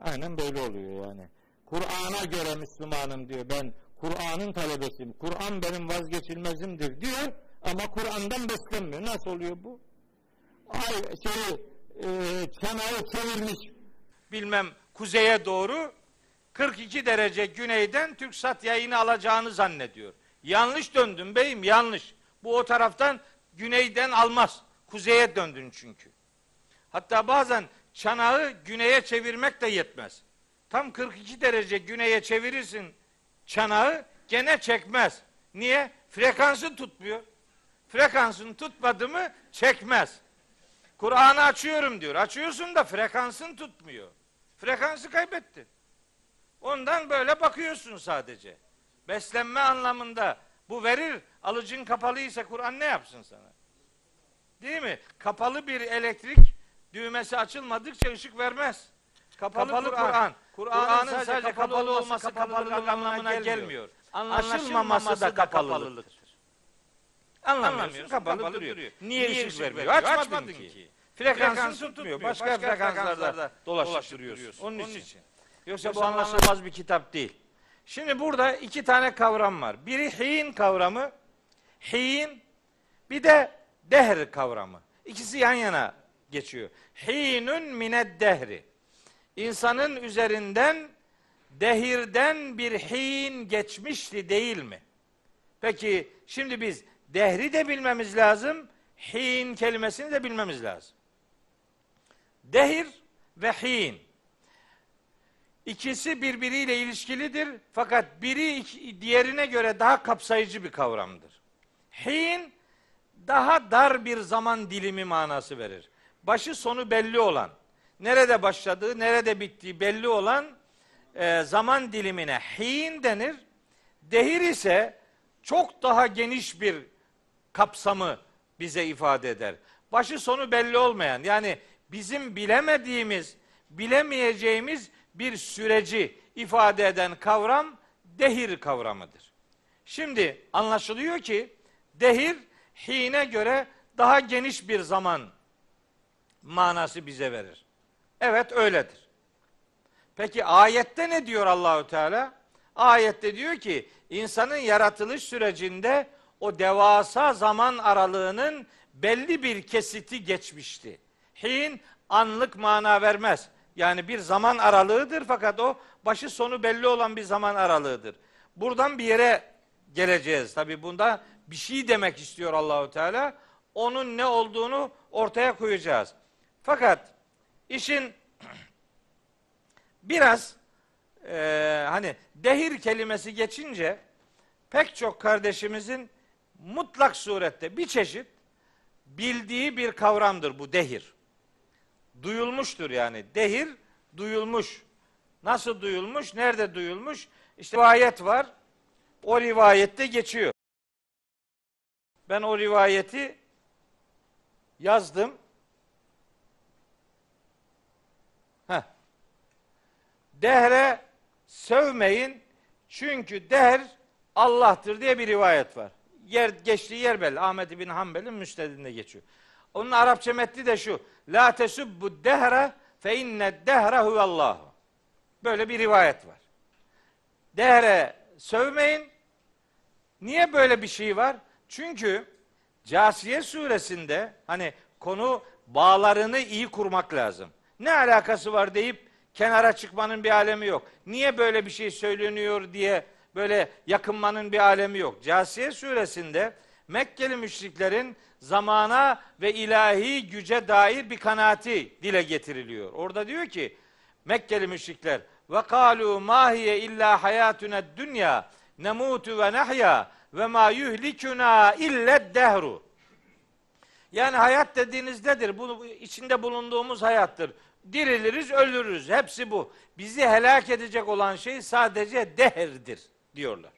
Aynen böyle oluyor yani. Kur'an'a göre Müslümanım diyor. Ben Kur'an'ın talebesiyim. Kur'an benim vazgeçilmezimdir diyor. Ama Kur'an'dan beslenmiyor. Nasıl oluyor bu? Ay şey e, çanağı çevirmiş. Bilmem kuzeye doğru 42 derece güneyden TürkSat yayını alacağını zannediyor. Yanlış döndün beyim yanlış. Bu o taraftan güneyden almaz. Kuzeye döndün çünkü. Hatta bazen çanağı güneye çevirmek de yetmez. Tam 42 derece güneye çevirirsin çanağı gene çekmez. Niye? Frekansı tutmuyor. Frekansın tutmadı mı çekmez. Kur'an'ı açıyorum diyor. Açıyorsun da frekansın tutmuyor. Frekansı kaybetti. Ondan böyle bakıyorsun sadece. Beslenme anlamında bu verir. Alıcın kapalıysa Kur'an ne yapsın sana? Değil mi? Kapalı bir elektrik düğmesi açılmadıkça ışık vermez. Kapalı, Kapalı Kur'an. Kur'an'ın sadece, sadece kapalı, olması kapalılık anlamına gelmiyor. Anlaşılmaması da kapalılıktır. Anlamıyorsun, kapalı, kapalı duruyor. duruyor. Niye, Niye ışık vermiyor? Açmadın, Açmadın ki. ki. Frekansın, Frekansın tutmuyor. Başka, Başka frekanslarda dolaşıp duruyorsun. Onun, Onun için. için. Yoksa, Yoksa bu anlaşılmaz bir kitap değil. Şimdi burada iki tane kavram var. Biri hin kavramı, hin, bir de dehr kavramı. İkisi yan yana geçiyor. Hinun mined dehri. İnsanın üzerinden dehirden bir hin geçmişti değil mi? Peki şimdi biz Dehri de bilmemiz lazım. Hin kelimesini de bilmemiz lazım. Dehir ve hin. İkisi birbiriyle ilişkilidir. Fakat biri diğerine göre daha kapsayıcı bir kavramdır. Hin daha dar bir zaman dilimi manası verir. Başı sonu belli olan, nerede başladığı, nerede bittiği belli olan e, zaman dilimine hin denir. Dehir ise çok daha geniş bir kapsamı bize ifade eder. Başı sonu belli olmayan yani bizim bilemediğimiz, bilemeyeceğimiz bir süreci ifade eden kavram dehir kavramıdır. Şimdi anlaşılıyor ki dehir hine göre daha geniş bir zaman manası bize verir. Evet öyledir. Peki ayette ne diyor Allahü Teala? Ayette diyor ki insanın yaratılış sürecinde o devasa zaman aralığının belli bir kesiti geçmişti. Hin anlık mana vermez. Yani bir zaman aralığıdır fakat o başı sonu belli olan bir zaman aralığıdır. Buradan bir yere geleceğiz. Tabi bunda bir şey demek istiyor Allahu Teala. Onun ne olduğunu ortaya koyacağız. Fakat işin biraz e, hani dehir kelimesi geçince pek çok kardeşimizin mutlak surette bir çeşit bildiği bir kavramdır bu dehir. Duyulmuştur yani. Dehir duyulmuş. Nasıl duyulmuş? Nerede duyulmuş? İşte rivayet var. O rivayette geçiyor. Ben o rivayeti yazdım. Heh. Dehre sövmeyin çünkü dehr Allah'tır diye bir rivayet var. Yer geçtiği yer belli. Ahmet bin Hanbel'in müstedinde geçiyor. Onun Arapça metni de şu. La tesubbu dehre fe inne dehre huvallahu. Böyle bir rivayet var. Dehre sövmeyin. Niye böyle bir şey var? Çünkü Casiye suresinde hani konu bağlarını iyi kurmak lazım. Ne alakası var deyip kenara çıkmanın bir alemi yok. Niye böyle bir şey söyleniyor diye böyle yakınmanın bir alemi yok. Casiye suresinde Mekkeli müşriklerin zamana ve ilahi güce dair bir kanaati dile getiriliyor. Orada diyor ki Mekkeli müşrikler ve kalu mahiye illa hayatuna dünya nemutu ve nahya ve ma yuhlikuna illa dehru. Yani hayat dediğiniz nedir? Bu içinde bulunduğumuz hayattır. Diriliriz, ölürüz. Hepsi bu. Bizi helak edecek olan şey sadece dehrdir diyorlar.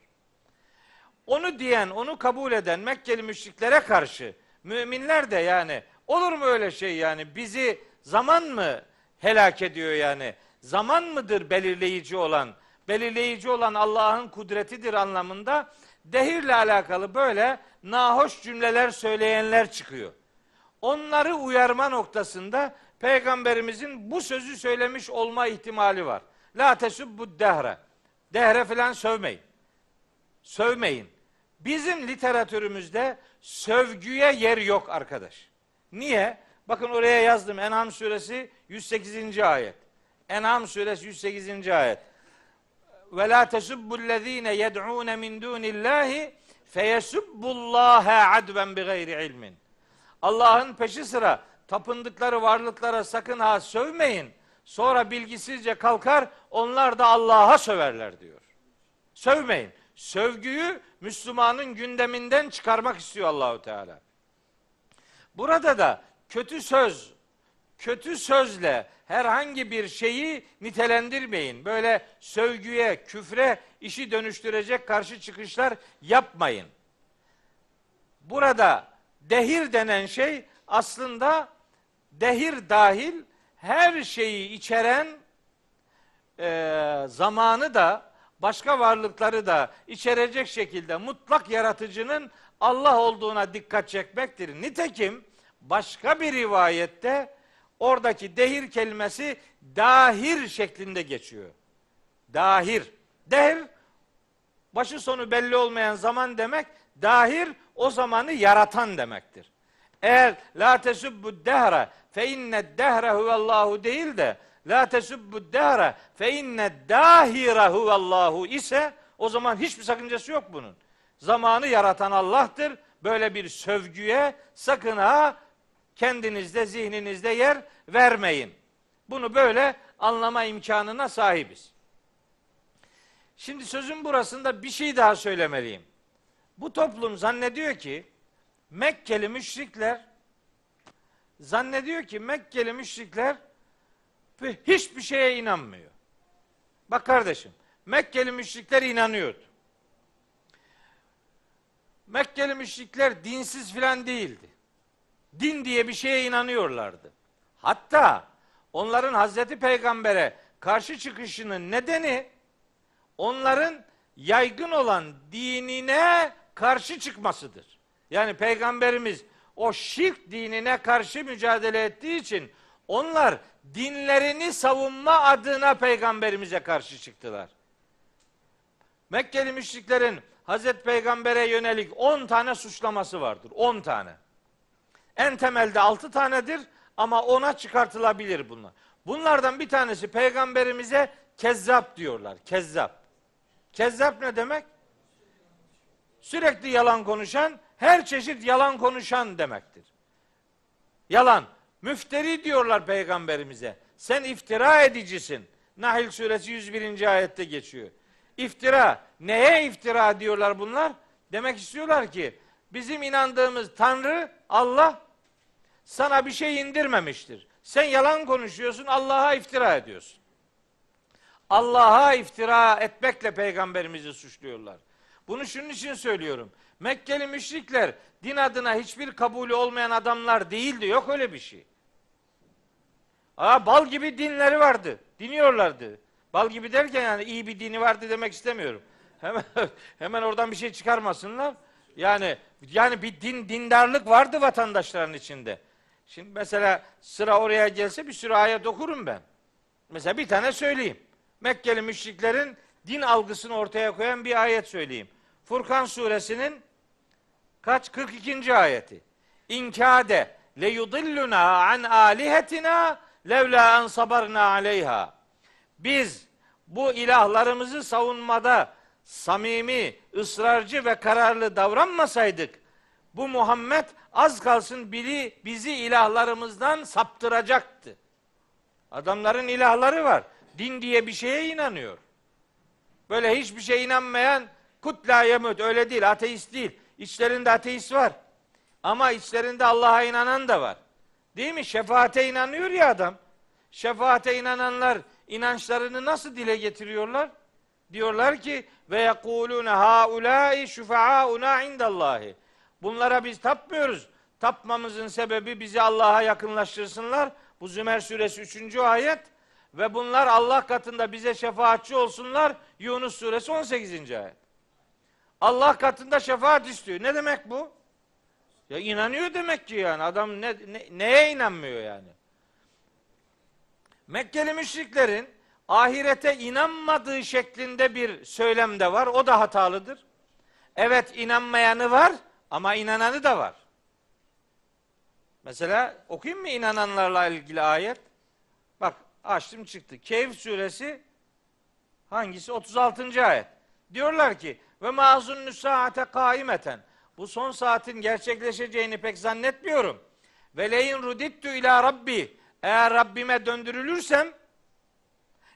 Onu diyen, onu kabul eden Mekkeli müşriklere karşı müminler de yani olur mu öyle şey yani bizi zaman mı helak ediyor yani? Zaman mıdır belirleyici olan? Belirleyici olan Allah'ın kudretidir anlamında dehirle alakalı böyle nahoş cümleler söyleyenler çıkıyor. Onları uyarma noktasında peygamberimizin bu sözü söylemiş olma ihtimali var. La tesubbu dehre. Dehre filan sövmeyin. Sövmeyin. Bizim literatürümüzde sövgüye yer yok arkadaş. Niye? Bakın oraya yazdım. En'am suresi 108. ayet. En'am suresi 108. ayet. Ve la tesubbullezine yed'un min dunillahi feyesubbullaha adven bi gayri ilmin. Allah'ın peşi sıra tapındıkları varlıklara sakın ha sövmeyin. Sonra bilgisizce kalkar onlar da Allah'a söverler diyor. Sövmeyin. Sövgüyü Müslümanın gündeminden çıkarmak istiyor Allahu Teala. Burada da kötü söz, kötü sözle herhangi bir şeyi nitelendirmeyin. Böyle sövgüye, küfre işi dönüştürecek karşı çıkışlar yapmayın. Burada dehir denen şey aslında dehir dahil her şeyi içeren e, zamanı da başka varlıkları da içerecek şekilde mutlak yaratıcının Allah olduğuna dikkat çekmektir. Nitekim başka bir rivayette oradaki dehir kelimesi dahir şeklinde geçiyor. Dahir. Dehir başı sonu belli olmayan zaman demek. Dahir o zamanı yaratan demektir. Eğer la tesubbu dehre fe inne dehre huvallahu değil de la tesubbu dehre fe inne dahire huvallahu ise o zaman hiçbir sakıncası yok bunun. Zamanı yaratan Allah'tır. Böyle bir sövgüye sakın ha kendinizde, zihninizde yer vermeyin. Bunu böyle anlama imkanına sahibiz. Şimdi sözün burasında bir şey daha söylemeliyim. Bu toplum zannediyor ki Mekkeli müşrikler zannediyor ki Mekkeli müşrikler hiçbir şeye inanmıyor. Bak kardeşim, Mekkeli müşrikler inanıyordu. Mekkeli müşrikler dinsiz filan değildi. Din diye bir şeye inanıyorlardı. Hatta onların Hazreti Peygamber'e karşı çıkışının nedeni onların yaygın olan dinine karşı çıkmasıdır. Yani peygamberimiz o şirk dinine karşı mücadele ettiği için onlar dinlerini savunma adına peygamberimize karşı çıktılar. Mekkeli müşriklerin Hazreti Peygamber'e yönelik 10 tane suçlaması vardır. 10 tane. En temelde 6 tanedir ama ona çıkartılabilir bunlar. Bunlardan bir tanesi peygamberimize kezzap diyorlar. Kezzap. Kezzap ne demek? Sürekli yalan konuşan, her çeşit yalan konuşan demektir. Yalan. Müfteri diyorlar peygamberimize. Sen iftira edicisin. Nahl suresi 101. ayette geçiyor. İftira. Neye iftira diyorlar bunlar? Demek istiyorlar ki bizim inandığımız Tanrı Allah sana bir şey indirmemiştir. Sen yalan konuşuyorsun, Allah'a iftira ediyorsun. Allah'a iftira etmekle peygamberimizi suçluyorlar. Bunu şunun için söylüyorum. Mekkeli müşrikler din adına hiçbir kabulü olmayan adamlar değildi. Yok öyle bir şey. Aa, bal gibi dinleri vardı. Diniyorlardı. Bal gibi derken yani iyi bir dini vardı demek istemiyorum. Hemen hemen oradan bir şey çıkarmasınlar. Yani yani bir din dindarlık vardı vatandaşların içinde. Şimdi mesela sıra oraya gelse bir sürü ayet okurum ben. Mesela bir tane söyleyeyim. Mekkeli müşriklerin din algısını ortaya koyan bir ayet söyleyeyim. Furkan suresinin kaç 42. ayeti. İnkade le yudilluna an alihetina levla en sabarna aleyha. Biz bu ilahlarımızı savunmada samimi, ısrarcı ve kararlı davranmasaydık bu Muhammed az kalsın biri bizi ilahlarımızdan saptıracaktı. Adamların ilahları var. Din diye bir şeye inanıyor. Böyle hiçbir şeye inanmayan kutla yemut öyle değil, ateist değil. İçlerinde ateist var. Ama içlerinde Allah'a inanan da var. Değil mi? Şefaate inanıyor ya adam. Şefaate inananlar inançlarını nasıl dile getiriyorlar? Diyorlar ki ve yekulune haulâi şufa'auna indallahi. Bunlara biz tapmıyoruz. Tapmamızın sebebi bizi Allah'a yakınlaştırsınlar. Bu Zümer suresi 3. ayet. Ve bunlar Allah katında bize şefaatçi olsunlar. Yunus suresi 18. ayet. Allah katında şefaat istiyor. Ne demek bu? Ya inanıyor demek ki yani. Adam ne, ne, neye inanmıyor yani? Mekkeli müşriklerin ahirete inanmadığı şeklinde bir söylem de var. O da hatalıdır. Evet inanmayanı var ama inananı da var. Mesela okuyayım mı inananlarla ilgili ayet? Bak açtım çıktı. Keyif suresi hangisi? 36. ayet. Diyorlar ki ve mazun saate kaimeten. Bu son saatin gerçekleşeceğini pek zannetmiyorum. Ve leyin rudittu ila rabbi. Eğer Rabbime döndürülürsem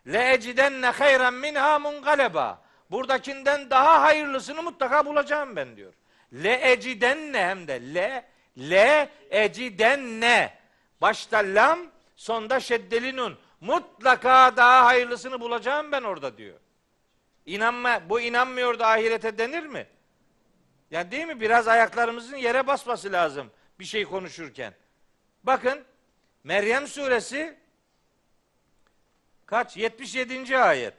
le ecidenne hayran minha mungaleba. Buradakinden daha hayırlısını mutlaka bulacağım ben diyor. Le ecidenne hem de le le ecidenne. Başta lam, sonda şeddeli nun. Mutlaka daha hayırlısını bulacağım ben orada diyor. İnanma, bu inanmıyor da ahirete denir mi? Yani değil mi? Biraz ayaklarımızın yere basması lazım bir şey konuşurken. Bakın Meryem suresi kaç? 77. ayet.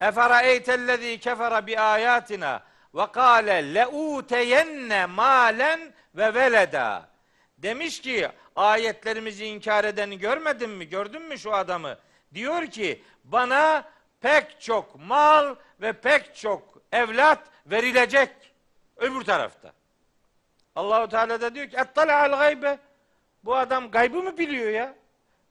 Efera eytellezî kefera bi ayatina ve kâle leûteyenne malen ve veleda. Demiş ki ayetlerimizi inkar edeni görmedin mi? Gördün mü şu adamı? Diyor ki bana pek çok mal ve pek çok evlat verilecek öbür tarafta. Allahu Teala da diyor ki al gaybe. Bu adam gaybı mı biliyor ya?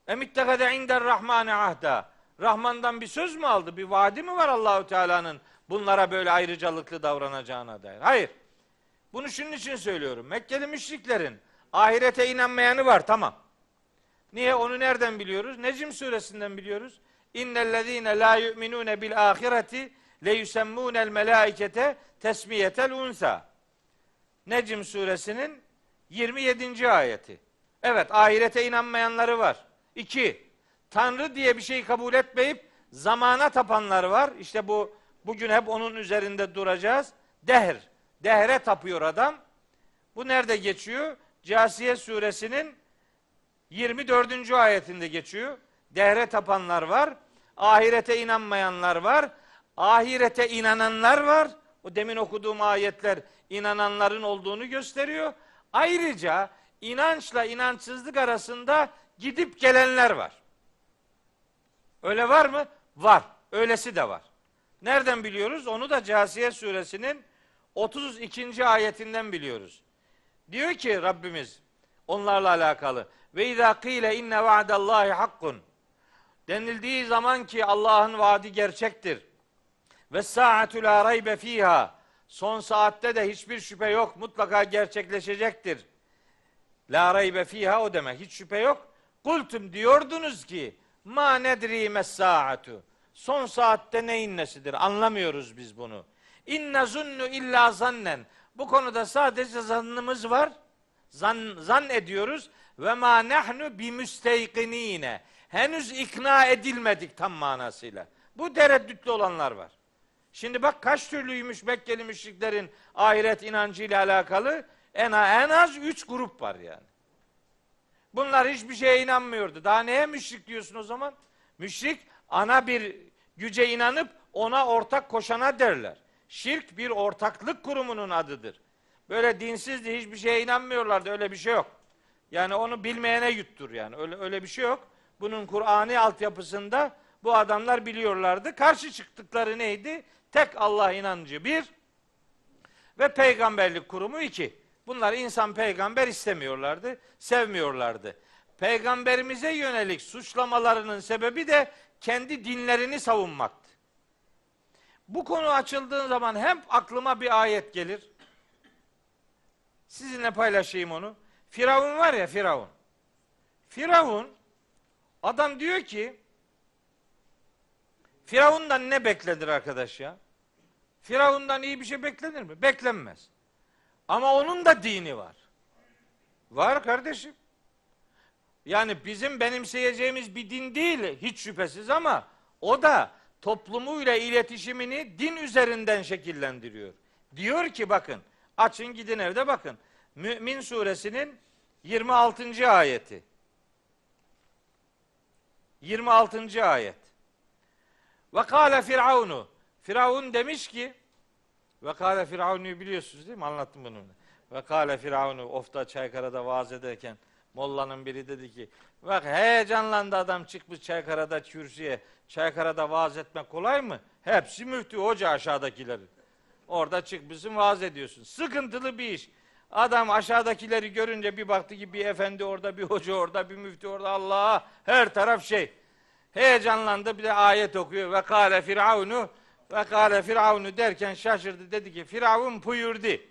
Emittekade inder rahmane ahda. Rahman'dan bir söz mü aldı? Bir vaadi mi var Allahu Teala'nın bunlara böyle ayrıcalıklı davranacağına dair? Hayır. Bunu şunun için söylüyorum. Mekkeli müşriklerin ahirete inanmayanı var tamam. Niye? Onu nereden biliyoruz? Necim suresinden biliyoruz. İnnellezîne la yu'minûne bil ahireti le yusemmûnel melâikete tesmiyetel unsa. Necim suresinin 27. ayeti. Evet ahirete inanmayanları var. İki, Tanrı diye bir şey kabul etmeyip zamana tapanlar var. İşte bu bugün hep onun üzerinde duracağız. Dehr. Dehre tapıyor adam. Bu nerede geçiyor? Casiye suresinin 24. ayetinde geçiyor. Dehre tapanlar var. Ahirete inanmayanlar var. Ahirete inananlar var. O demin okuduğum ayetler inananların olduğunu gösteriyor. Ayrıca inançla inançsızlık arasında gidip gelenler var. Öyle var mı? Var. Öylesi de var. Nereden biliyoruz? Onu da Casiye suresinin 32. ayetinden biliyoruz. Diyor ki Rabbimiz onlarla alakalı ve izâ kîle inne va'dallâhi hakkun denildiği zaman ki Allah'ın vaadi gerçektir. Ve sa'atu la raybe fiha son saatte de hiçbir şüphe yok mutlaka gerçekleşecektir. La raybe fiha o demek hiç şüphe yok. Kultum diyordunuz ki ma nedri mes saatu. Son saatte neyin nesidir? Anlamıyoruz biz bunu. İnne zunnu illa zannen. Bu konuda sadece zannımız var. Zan, zan ediyoruz. Ve ma nahnu bi müsteykinine. Henüz ikna edilmedik tam manasıyla. Bu tereddütlü olanlar var. Şimdi bak kaç türlüymüş Mekkeli müşriklerin ahiret inancıyla alakalı. En, en az üç grup var yani. Bunlar hiçbir şeye inanmıyordu. Daha neye müşrik diyorsun o zaman? Müşrik ana bir güce inanıp ona ortak koşana derler. Şirk bir ortaklık kurumunun adıdır. Böyle dinsizdi hiçbir şeye inanmıyorlardı öyle bir şey yok. Yani onu bilmeyene yuttur yani öyle öyle bir şey yok. Bunun Kur'an'ı altyapısında bu adamlar biliyorlardı. Karşı çıktıkları neydi? Tek Allah inancı bir ve peygamberlik kurumu iki. Bunlar insan peygamber istemiyorlardı, sevmiyorlardı. Peygamberimize yönelik suçlamalarının sebebi de kendi dinlerini savunmaktı. Bu konu açıldığı zaman hem aklıma bir ayet gelir. Sizinle paylaşayım onu. Firavun var ya Firavun. Firavun adam diyor ki Firavundan ne beklenir arkadaş ya? Firavundan iyi bir şey beklenir mi? Beklenmez. Ama onun da dini var. Var kardeşim. Yani bizim benimseyeceğimiz bir din değil hiç şüphesiz ama o da toplumuyla iletişimini din üzerinden şekillendiriyor. Diyor ki bakın açın gidin evde bakın. Mümin suresinin 26. ayeti. 26. ayet. Ve kâle firavunu. Firavun demiş ki ve kâle firavunu biliyorsunuz değil mi? Anlattım bunu. Ve kâle firavunu ofta Çaykara'da vaaz ederken mollanın biri dedi ki bak heyecanlandı adam çıkmış Çaykara'da kürsüye. Çaykara'da vaaz etmek kolay mı? Hepsi müftü hoca aşağıdakileri. Orada çıkmışsın vaaz ediyorsun. Sıkıntılı bir iş. Adam aşağıdakileri görünce bir baktı ki bir efendi orada, bir hoca orada, bir müftü orada. Allah her taraf şey. Heyecanlandı bir de ayet okuyor. Ve kâle firavunu ve kâle firavunu derken şaşırdı. Dedi ki firavun buyurdu.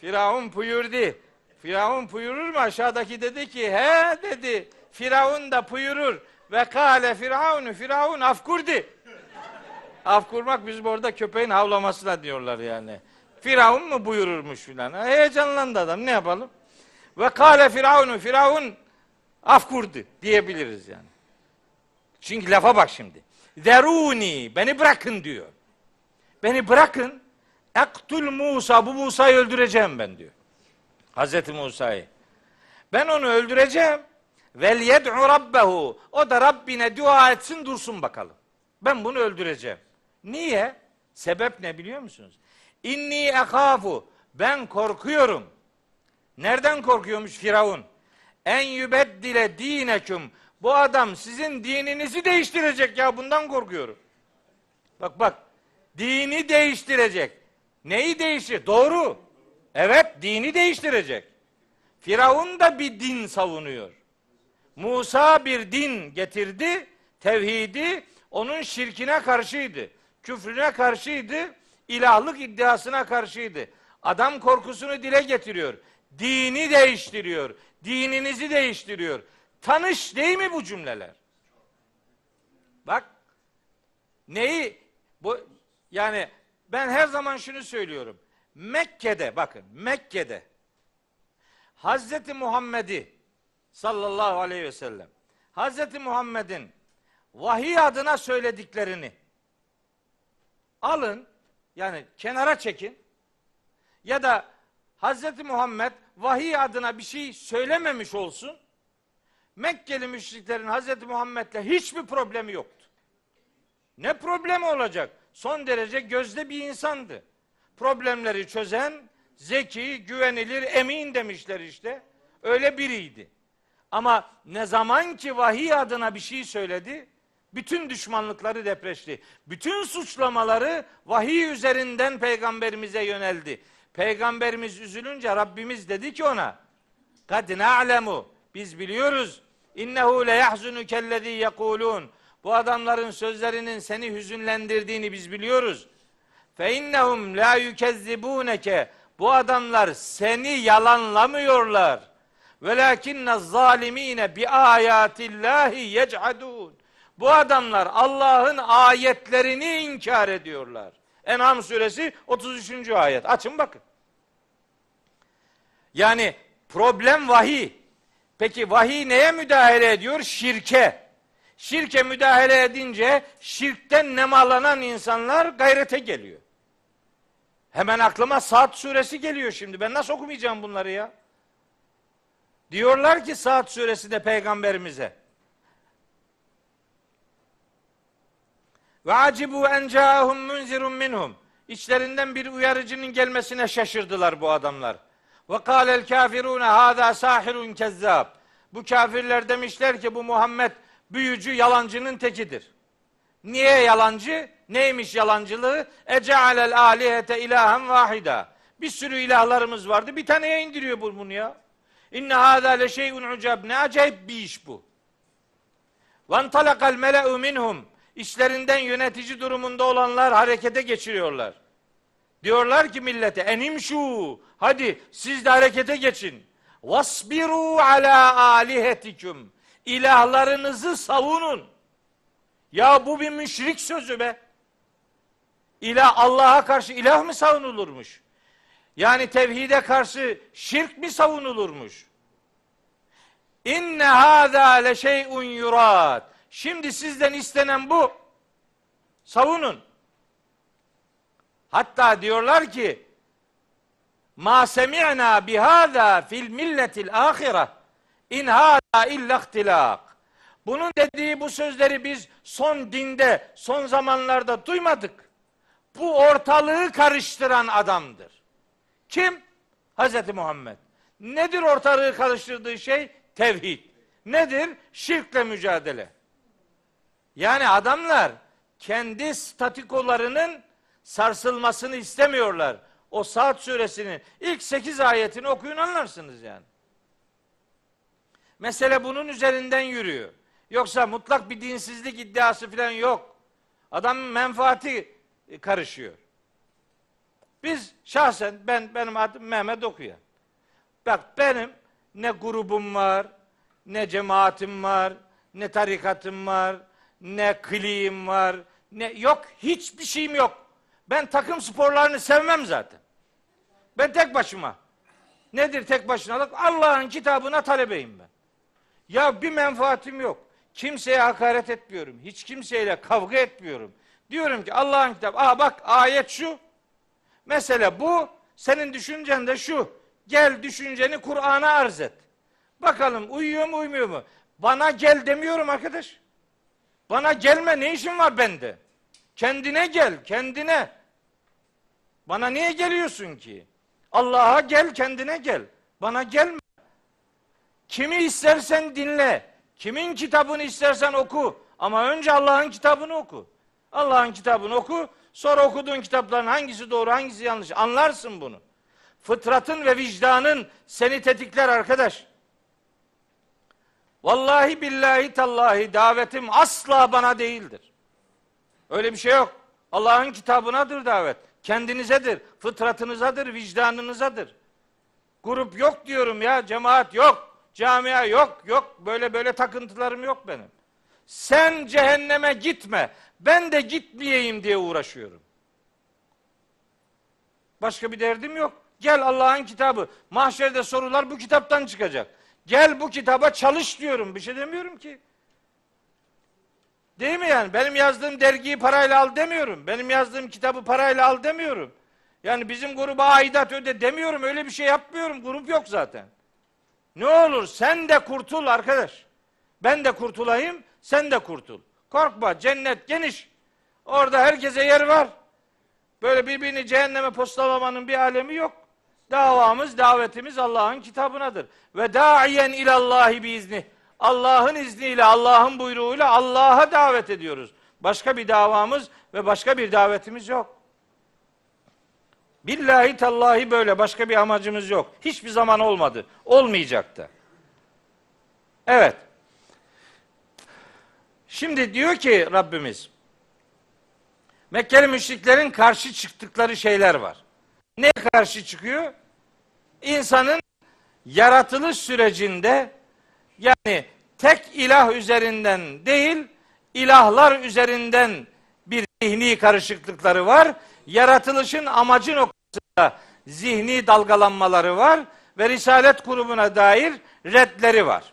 Firavun buyurdu. Firavun buyurur mu? Aşağıdaki dedi ki he dedi. Firavun da buyurur. Ve kâle firavunu firavun afkurdi. Af kurmak bizim orada köpeğin havlamasına diyorlar yani. Firavun mu buyururmuş filan. Heyecanlandı adam ne yapalım? Ve kâle firavunu firavun af kurdu diyebiliriz yani. Çünkü lafa bak şimdi. Zeruni beni bırakın diyor. Beni bırakın. Ektul Musa bu Musa'yı öldüreceğim ben diyor. Hazreti Musa'yı. Ben onu öldüreceğim. Vel yed'u rabbehu. O da Rabbine dua etsin dursun bakalım. Ben bunu öldüreceğim. Niye? Sebep ne biliyor musunuz? İnni ekafu. Ben korkuyorum. Nereden korkuyormuş Firavun? En yübeddile dineküm. Bu adam sizin dininizi değiştirecek ya bundan korkuyorum. Bak bak. Dini değiştirecek. Neyi değiştir? Doğru. Evet dini değiştirecek. Firavun da bir din savunuyor. Musa bir din getirdi. Tevhidi onun şirkine karşıydı. Küfrüne karşıydı. ilahlık iddiasına karşıydı. Adam korkusunu dile getiriyor. Dini değiştiriyor. Dininizi değiştiriyor. Tanış değil mi bu cümleler? Bak neyi bu yani ben her zaman şunu söylüyorum. Mekke'de bakın Mekke'de Hazreti Muhammed'i sallallahu aleyhi ve sellem Hazreti Muhammed'in vahiy adına söylediklerini alın yani kenara çekin ya da Hazreti Muhammed vahiy adına bir şey söylememiş olsun. Mekkeli müşriklerin Hazreti Muhammed'le hiçbir problemi yoktu. Ne problemi olacak? Son derece gözde bir insandı. Problemleri çözen, zeki, güvenilir, emin demişler işte. Öyle biriydi. Ama ne zaman ki vahiy adına bir şey söyledi, Bütün düşmanlıkları depreşti. Bütün suçlamaları vahiy üzerinden peygamberimize yöneldi. Peygamberimiz üzülünce Rabbimiz dedi ki ona kad na'lemu biz biliyoruz innehu le yahzunuke ellezî yekulun bu adamların sözlerinin seni hüzünlendirdiğini biz biliyoruz. Fe innehum la yukezzibuneke bu adamlar seni yalanlamıyorlar. Velakinne zalimine bi ayatillahi yechadun. Bu adamlar Allah'ın ayetlerini inkar ediyorlar. En'am suresi 33. ayet. Açın bakın. Yani problem vahiy. Peki vahiy neye müdahale ediyor? Şirke. Şirke müdahale edince şirkten nemalanan insanlar gayrete geliyor. Hemen aklıma Saat suresi geliyor şimdi. Ben nasıl okumayacağım bunları ya? Diyorlar ki Saat suresi de peygamberimize. Ve acibu en caahum munzirun minhum. İçlerinden bir uyarıcının gelmesine şaşırdılar bu adamlar. Ve kâlel kafirûne hâzâ sahirun kezzâb. Bu kafirler demişler ki bu Muhammed büyücü yalancının tekidir. Niye yalancı? Neymiş yalancılığı? Ece'alel alihete ilahen vahida. Bir sürü ilahlarımız vardı. Bir taneye indiriyor bu bunu ya. İnne hâzâ le şey'un ucab. Ne acayip bir iş bu. Ve talakal mele'u minhum. İşlerinden yönetici durumunda olanlar harekete geçiriyorlar. Diyorlar ki millete enim şu hadi siz de harekete geçin. Vasbiru ala alihetikum. İlahlarınızı savunun. Ya bu bir müşrik sözü be. İlah Allah'a karşı ilah mı savunulurmuş? Yani tevhide karşı şirk mi savunulurmuş? İnne hâzâ le şey'un yurad. Şimdi sizden istenen bu. Savunun. Hatta diyorlar ki ma semi'na bihâzâ fil milletil âhire in hâzâ illa ihtilâk. Bunun dediği bu sözleri biz son dinde, son zamanlarda duymadık. Bu ortalığı karıştıran adamdır. Kim? Hazreti Muhammed. Nedir ortalığı karıştırdığı şey? Tevhid. Nedir? Şirkle mücadele. Yani adamlar kendi statikolarının sarsılmasını istemiyorlar. O Saat suresinin ilk 8 ayetini okuyun anlarsınız yani. Mesele bunun üzerinden yürüyor. Yoksa mutlak bir dinsizlik iddiası falan yok. Adamın menfaati karışıyor. Biz şahsen ben benim adım Mehmet Okuyan. Bak benim ne grubum var, ne cemaatim var, ne tarikatım var, ne kliğim var, ne yok hiçbir şeyim yok. Ben takım sporlarını sevmem zaten. Ben tek başıma. Nedir tek başınalık? Allah'ın kitabına talebeyim ben. Ya bir menfaatim yok. Kimseye hakaret etmiyorum. Hiç kimseyle kavga etmiyorum. Diyorum ki Allah'ın kitabı. Aa bak ayet şu. Mesele bu. Senin düşüncen de şu. Gel düşünceni Kur'an'a arz et. Bakalım uyuyor mu uymuyor mu? Bana gel demiyorum arkadaş. Bana gelme ne işin var bende? Kendine gel, kendine. Bana niye geliyorsun ki? Allah'a gel, kendine gel. Bana gelme. Kimi istersen dinle. Kimin kitabını istersen oku. Ama önce Allah'ın kitabını oku. Allah'ın kitabını oku. Sonra okuduğun kitapların hangisi doğru, hangisi yanlış. Anlarsın bunu. Fıtratın ve vicdanın seni tetikler arkadaş. Vallahi billahi tallahi davetim asla bana değildir. Öyle bir şey yok. Allah'ın kitabınadır davet. Kendinizedir, fıtratınızadır, vicdanınızadır. Grup yok diyorum ya, cemaat yok, camia yok, yok. Böyle böyle takıntılarım yok benim. Sen cehenneme gitme, ben de gitmeyeyim diye uğraşıyorum. Başka bir derdim yok. Gel Allah'ın kitabı. Mahşerde sorular bu kitaptan çıkacak. Gel bu kitaba çalış diyorum. Bir şey demiyorum ki. Değil mi yani? Benim yazdığım dergiyi parayla al demiyorum. Benim yazdığım kitabı parayla al demiyorum. Yani bizim gruba aidat öde demiyorum. Öyle bir şey yapmıyorum. Grup yok zaten. Ne olur sen de kurtul arkadaş. Ben de kurtulayım, sen de kurtul. Korkma, cennet geniş. Orada herkese yer var. Böyle birbirini cehenneme postalamanın bir alemi yok. Davamız, davetimiz Allah'ın kitabınadır. Ve da'iyen ilallahi biizni. Allah'ın izniyle, Allah'ın buyruğuyla Allah'a davet ediyoruz. Başka bir davamız ve başka bir davetimiz yok. Billahi tallahi böyle başka bir amacımız yok. Hiçbir zaman olmadı. Olmayacak da. Evet. Şimdi diyor ki Rabbimiz Mekkeli müşriklerin karşı çıktıkları şeyler var. Ne karşı çıkıyor? İnsanın yaratılış sürecinde yani tek ilah üzerinden değil, ilahlar üzerinden bir zihni karışıklıkları var. Yaratılışın amacı noktasında zihni dalgalanmaları var ve Risalet grubuna dair redleri var.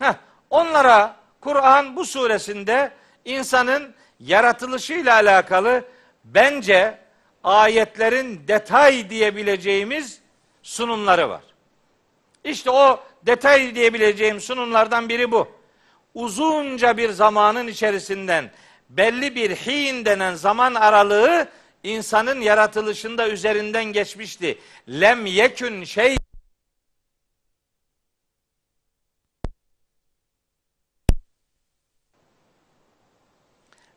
Heh, onlara Kur'an bu suresinde insanın yaratılışıyla alakalı bence ayetlerin detay diyebileceğimiz sunumları var. İşte o detay diyebileceğim sunumlardan biri bu. Uzunca bir zamanın içerisinden belli bir hin denen zaman aralığı insanın yaratılışında üzerinden geçmişti. Lem yekün şey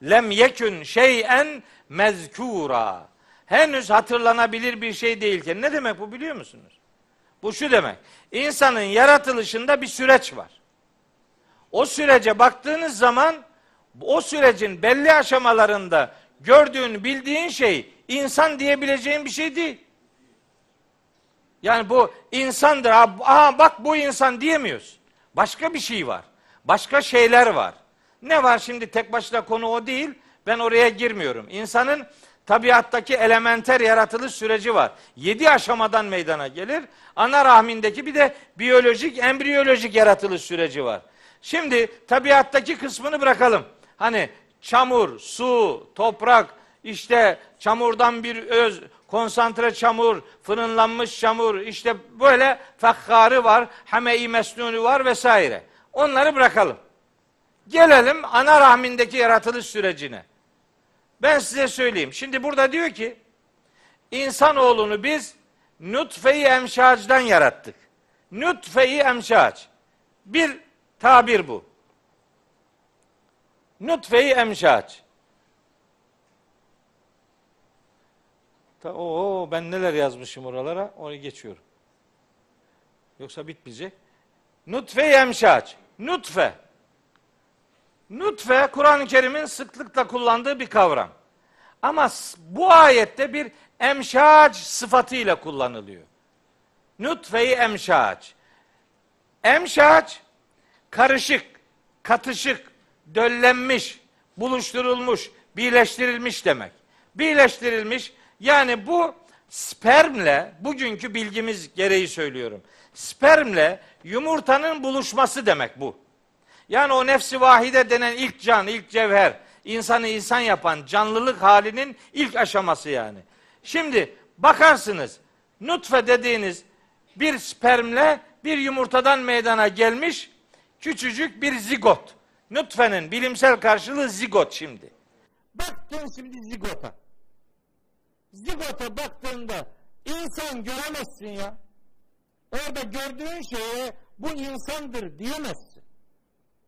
Lem yekün şeyen mezkura. Henüz hatırlanabilir bir şey değilken ne demek bu biliyor musunuz? Bu şu demek. İnsanın yaratılışında bir süreç var. O sürece baktığınız zaman o sürecin belli aşamalarında gördüğün, bildiğin şey insan diyebileceğin bir şey değil. Yani bu insandır. Aha bak bu insan diyemiyoruz. Başka bir şey var. Başka şeyler var. Ne var şimdi tek başına konu o değil. Ben oraya girmiyorum. İnsanın tabiattaki elementer yaratılış süreci var. Yedi aşamadan meydana gelir. Ana rahmindeki bir de biyolojik, embriyolojik yaratılış süreci var. Şimdi tabiattaki kısmını bırakalım. Hani çamur, su, toprak, işte çamurdan bir öz, konsantre çamur, fırınlanmış çamur, işte böyle fakkarı var, hame-i mesnunu var vesaire. Onları bırakalım. Gelelim ana rahmindeki yaratılış sürecine. Ben size söyleyeyim. Şimdi burada diyor ki insanoğlunu biz nutfe-i emşacdan yarattık. Nutfe-i emşac. Bir tabir bu. Nutfe-i emşac. Oo ben neler yazmışım oralara onu geçiyorum. Yoksa bitmeyecek. Nutfe-i emşac. Nutfe. Nutfe Kur'an-ı Kerim'in sıklıkla kullandığı bir kavram. Ama bu ayette bir emşac sıfatıyla kullanılıyor. Nutfe-i emşac. Emşac karışık, katışık, döllenmiş, buluşturulmuş, birleştirilmiş demek. Birleştirilmiş yani bu spermle bugünkü bilgimiz gereği söylüyorum. Spermle yumurtanın buluşması demek bu. Yani o nefsi vahide denen ilk can, ilk cevher, insanı insan yapan canlılık halinin ilk aşaması yani. Şimdi bakarsınız nutfe dediğiniz bir spermle bir yumurtadan meydana gelmiş küçücük bir zigot. Nutfenin bilimsel karşılığı zigot şimdi. Baktın şimdi zigota. Zigota baktığında insan göremezsin ya. Orada gördüğün şeye bu insandır diyemezsin.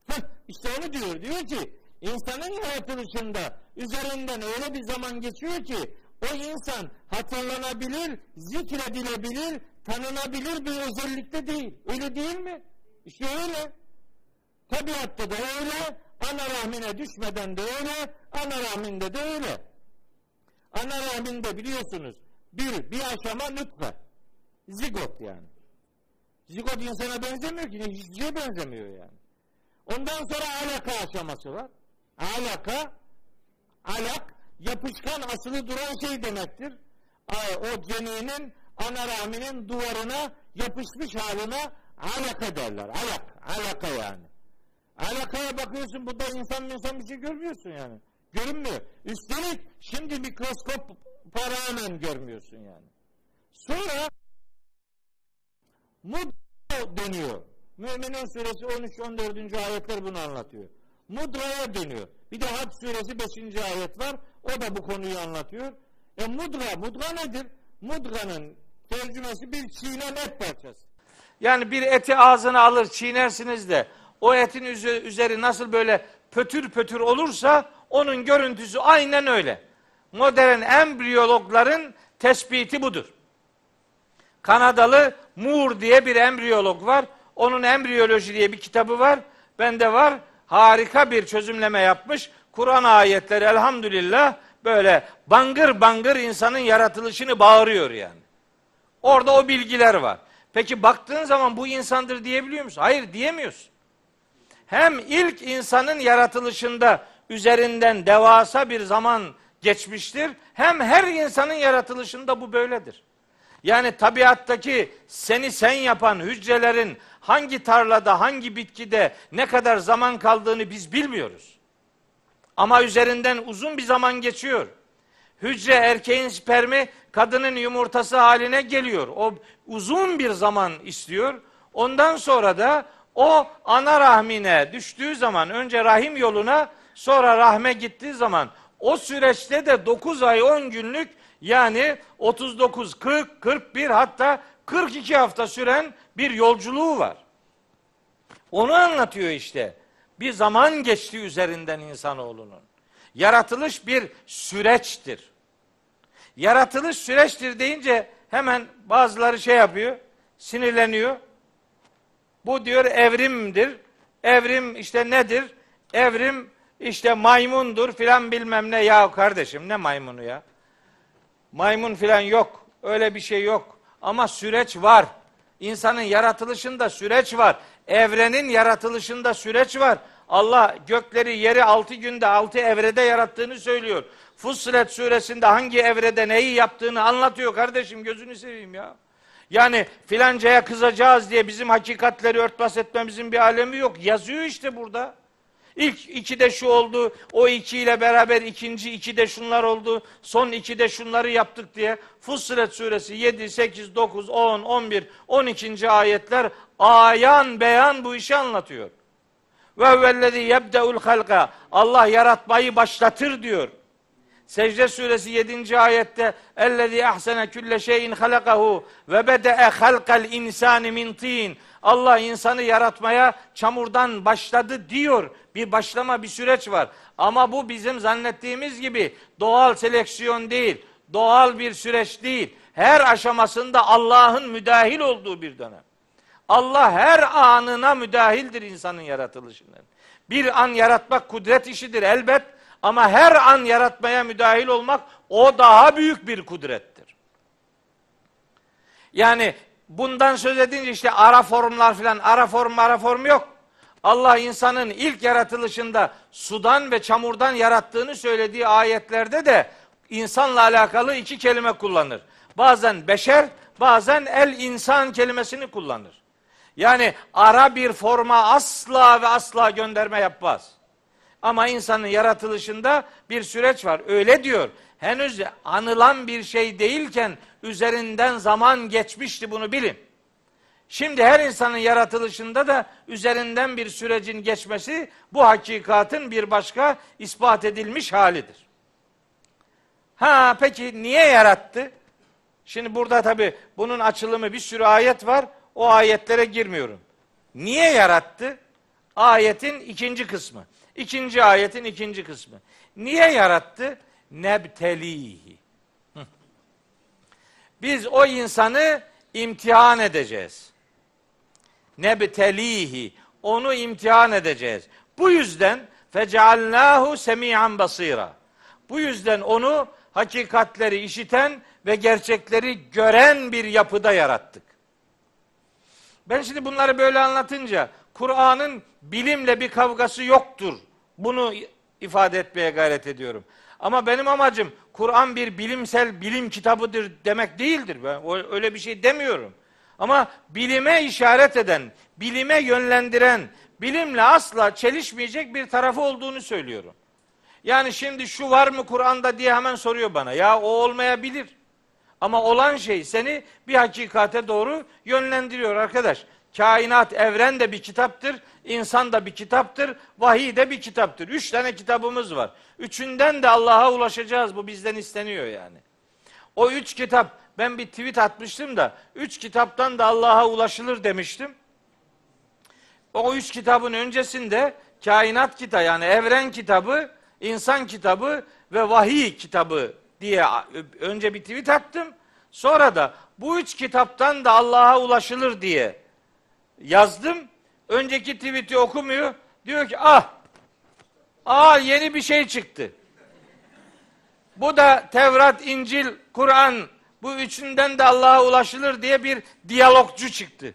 Heh, işte onu diyor. Diyor ki insanın yaratılışında üzerinden öyle bir zaman geçiyor ki o insan hatırlanabilir, zikredilebilir, tanınabilir bir özellikte değil. Öyle değil mi? İşte öyle. Tabiatta da öyle, ana rahmine düşmeden de öyle, ana rahminde de öyle. Ana rahminde biliyorsunuz bir, bir aşama nutfe. Zigot yani. Zigot insana benzemiyor ki, hiçbir benzemiyor yani. Ondan sonra alaka aşaması var. Alaka, alak, yapışkan asılı duran şey demektir. O ceninin ana rahminin duvarına yapışmış haline alaka derler. Alak, alaka yani. Alakaya bakıyorsun burada insan insan bir şey görmüyorsun yani. Görünmüyor. Üstelik şimdi mikroskop rağmen görmüyorsun yani. Sonra mud dönüyor. Müminin suresi 13-14. ayetler bunu anlatıyor. Mudra'ya dönüyor. Bir de Hac suresi 5. ayet var. O da bu konuyu anlatıyor. E mudra, mudra nedir? Mudra'nın tercümesi bir çiğnen et parçası. Yani bir eti ağzına alır çiğnersiniz de o etin üzeri nasıl böyle pötür pötür olursa onun görüntüsü aynen öyle. Modern embriyologların tespiti budur. Kanadalı Moore diye bir embriyolog var. Onun embriyoloji diye bir kitabı var. Bende var. Harika bir çözümleme yapmış. Kur'an ayetleri elhamdülillah böyle bangır bangır insanın yaratılışını bağırıyor yani. Orada o bilgiler var. Peki baktığın zaman bu insandır diyebiliyor musun? Hayır diyemiyorsun. Hem ilk insanın yaratılışında üzerinden devasa bir zaman geçmiştir. Hem her insanın yaratılışında bu böyledir. Yani tabiattaki seni sen yapan hücrelerin hangi tarlada, hangi bitkide ne kadar zaman kaldığını biz bilmiyoruz. Ama üzerinden uzun bir zaman geçiyor. Hücre erkeğin spermi kadının yumurtası haline geliyor. O uzun bir zaman istiyor. Ondan sonra da o ana rahmine düştüğü zaman önce rahim yoluna sonra rahme gittiği zaman o süreçte de 9 ay 10 günlük yani 39, 40, 41 hatta 42 hafta süren bir yolculuğu var. Onu anlatıyor işte. Bir zaman geçti üzerinden insanoğlunun. Yaratılış bir süreçtir. Yaratılış süreçtir deyince hemen bazıları şey yapıyor, sinirleniyor. Bu diyor evrimdir. Evrim işte nedir? Evrim işte maymundur filan bilmem ne. Ya kardeşim ne maymunu ya? Maymun filan yok. Öyle bir şey yok. Ama süreç var. İnsanın yaratılışında süreç var. Evrenin yaratılışında süreç var. Allah gökleri yeri altı günde altı evrede yarattığını söylüyor. Fussilet suresinde hangi evrede neyi yaptığını anlatıyor kardeşim gözünü seveyim ya. Yani filancaya kızacağız diye bizim hakikatleri örtbas etmemizin bir alemi yok. Yazıyor işte burada. İlk iki de şu oldu, o iki ile beraber ikinci iki de şunlar oldu, son iki de şunları yaptık diye Fussilet suresi 7, 8, 9, 10, 11, 12. ayetler ayan beyan bu işi anlatıyor. Ve vellezî yebdeul halka Allah yaratmayı başlatır diyor. Secde suresi 7. ayette ellezî ahsene külle şeyin halakahu ve bede'e halkal insani min tin. Allah insanı yaratmaya çamurdan başladı diyor. Bir başlama bir süreç var. Ama bu bizim zannettiğimiz gibi doğal seleksiyon değil. Doğal bir süreç değil. Her aşamasında Allah'ın müdahil olduğu bir dönem. Allah her anına müdahildir insanın yaratılışının. Bir an yaratmak kudret işidir elbet ama her an yaratmaya müdahil olmak o daha büyük bir kudrettir. Yani bundan söz edince işte ara formlar filan ara form ara form yok. Allah insanın ilk yaratılışında sudan ve çamurdan yarattığını söylediği ayetlerde de insanla alakalı iki kelime kullanır. Bazen beşer, bazen el insan kelimesini kullanır. Yani ara bir forma asla ve asla gönderme yapmaz. Ama insanın yaratılışında bir süreç var. Öyle diyor. Henüz anılan bir şey değilken üzerinden zaman geçmişti bunu bilin. Şimdi her insanın yaratılışında da üzerinden bir sürecin geçmesi bu hakikatın bir başka ispat edilmiş halidir. Ha peki niye yarattı? Şimdi burada tabi bunun açılımı bir sürü ayet var. O ayetlere girmiyorum. Niye yarattı? Ayetin ikinci kısmı. İkinci ayetin ikinci kısmı. Niye yarattı? Nebtelihi. Biz o insanı imtihan edeceğiz. Nebtelihi. Onu imtihan edeceğiz. Bu yüzden fecealnahu semi'an basira. Bu yüzden onu hakikatleri işiten ve gerçekleri gören bir yapıda yarattık. Ben şimdi bunları böyle anlatınca Kur'an'ın bilimle bir kavgası yoktur. Bunu ifade etmeye gayret ediyorum. Ama benim amacım Kur'an bir bilimsel bilim kitabıdır demek değildir. Ben öyle bir şey demiyorum. Ama bilime işaret eden, bilime yönlendiren, bilimle asla çelişmeyecek bir tarafı olduğunu söylüyorum. Yani şimdi şu var mı Kur'an'da diye hemen soruyor bana. Ya o olmayabilir. Ama olan şey seni bir hakikate doğru yönlendiriyor arkadaş. Kainat, evren de bir kitaptır, insan da bir kitaptır, vahiy de bir kitaptır. Üç tane kitabımız var. Üçünden de Allah'a ulaşacağız. Bu bizden isteniyor yani. O üç kitap, ben bir tweet atmıştım da, üç kitaptan da Allah'a ulaşılır demiştim. O üç kitabın öncesinde kainat kitabı yani evren kitabı, insan kitabı ve vahiy kitabı diye önce bir tweet attım. Sonra da bu üç kitaptan da Allah'a ulaşılır diye yazdım. Önceki tweet'i okumuyor. Diyor ki ah, ah yeni bir şey çıktı. Bu da Tevrat, İncil, Kur'an bu üçünden de Allah'a ulaşılır diye bir diyalogcu çıktı.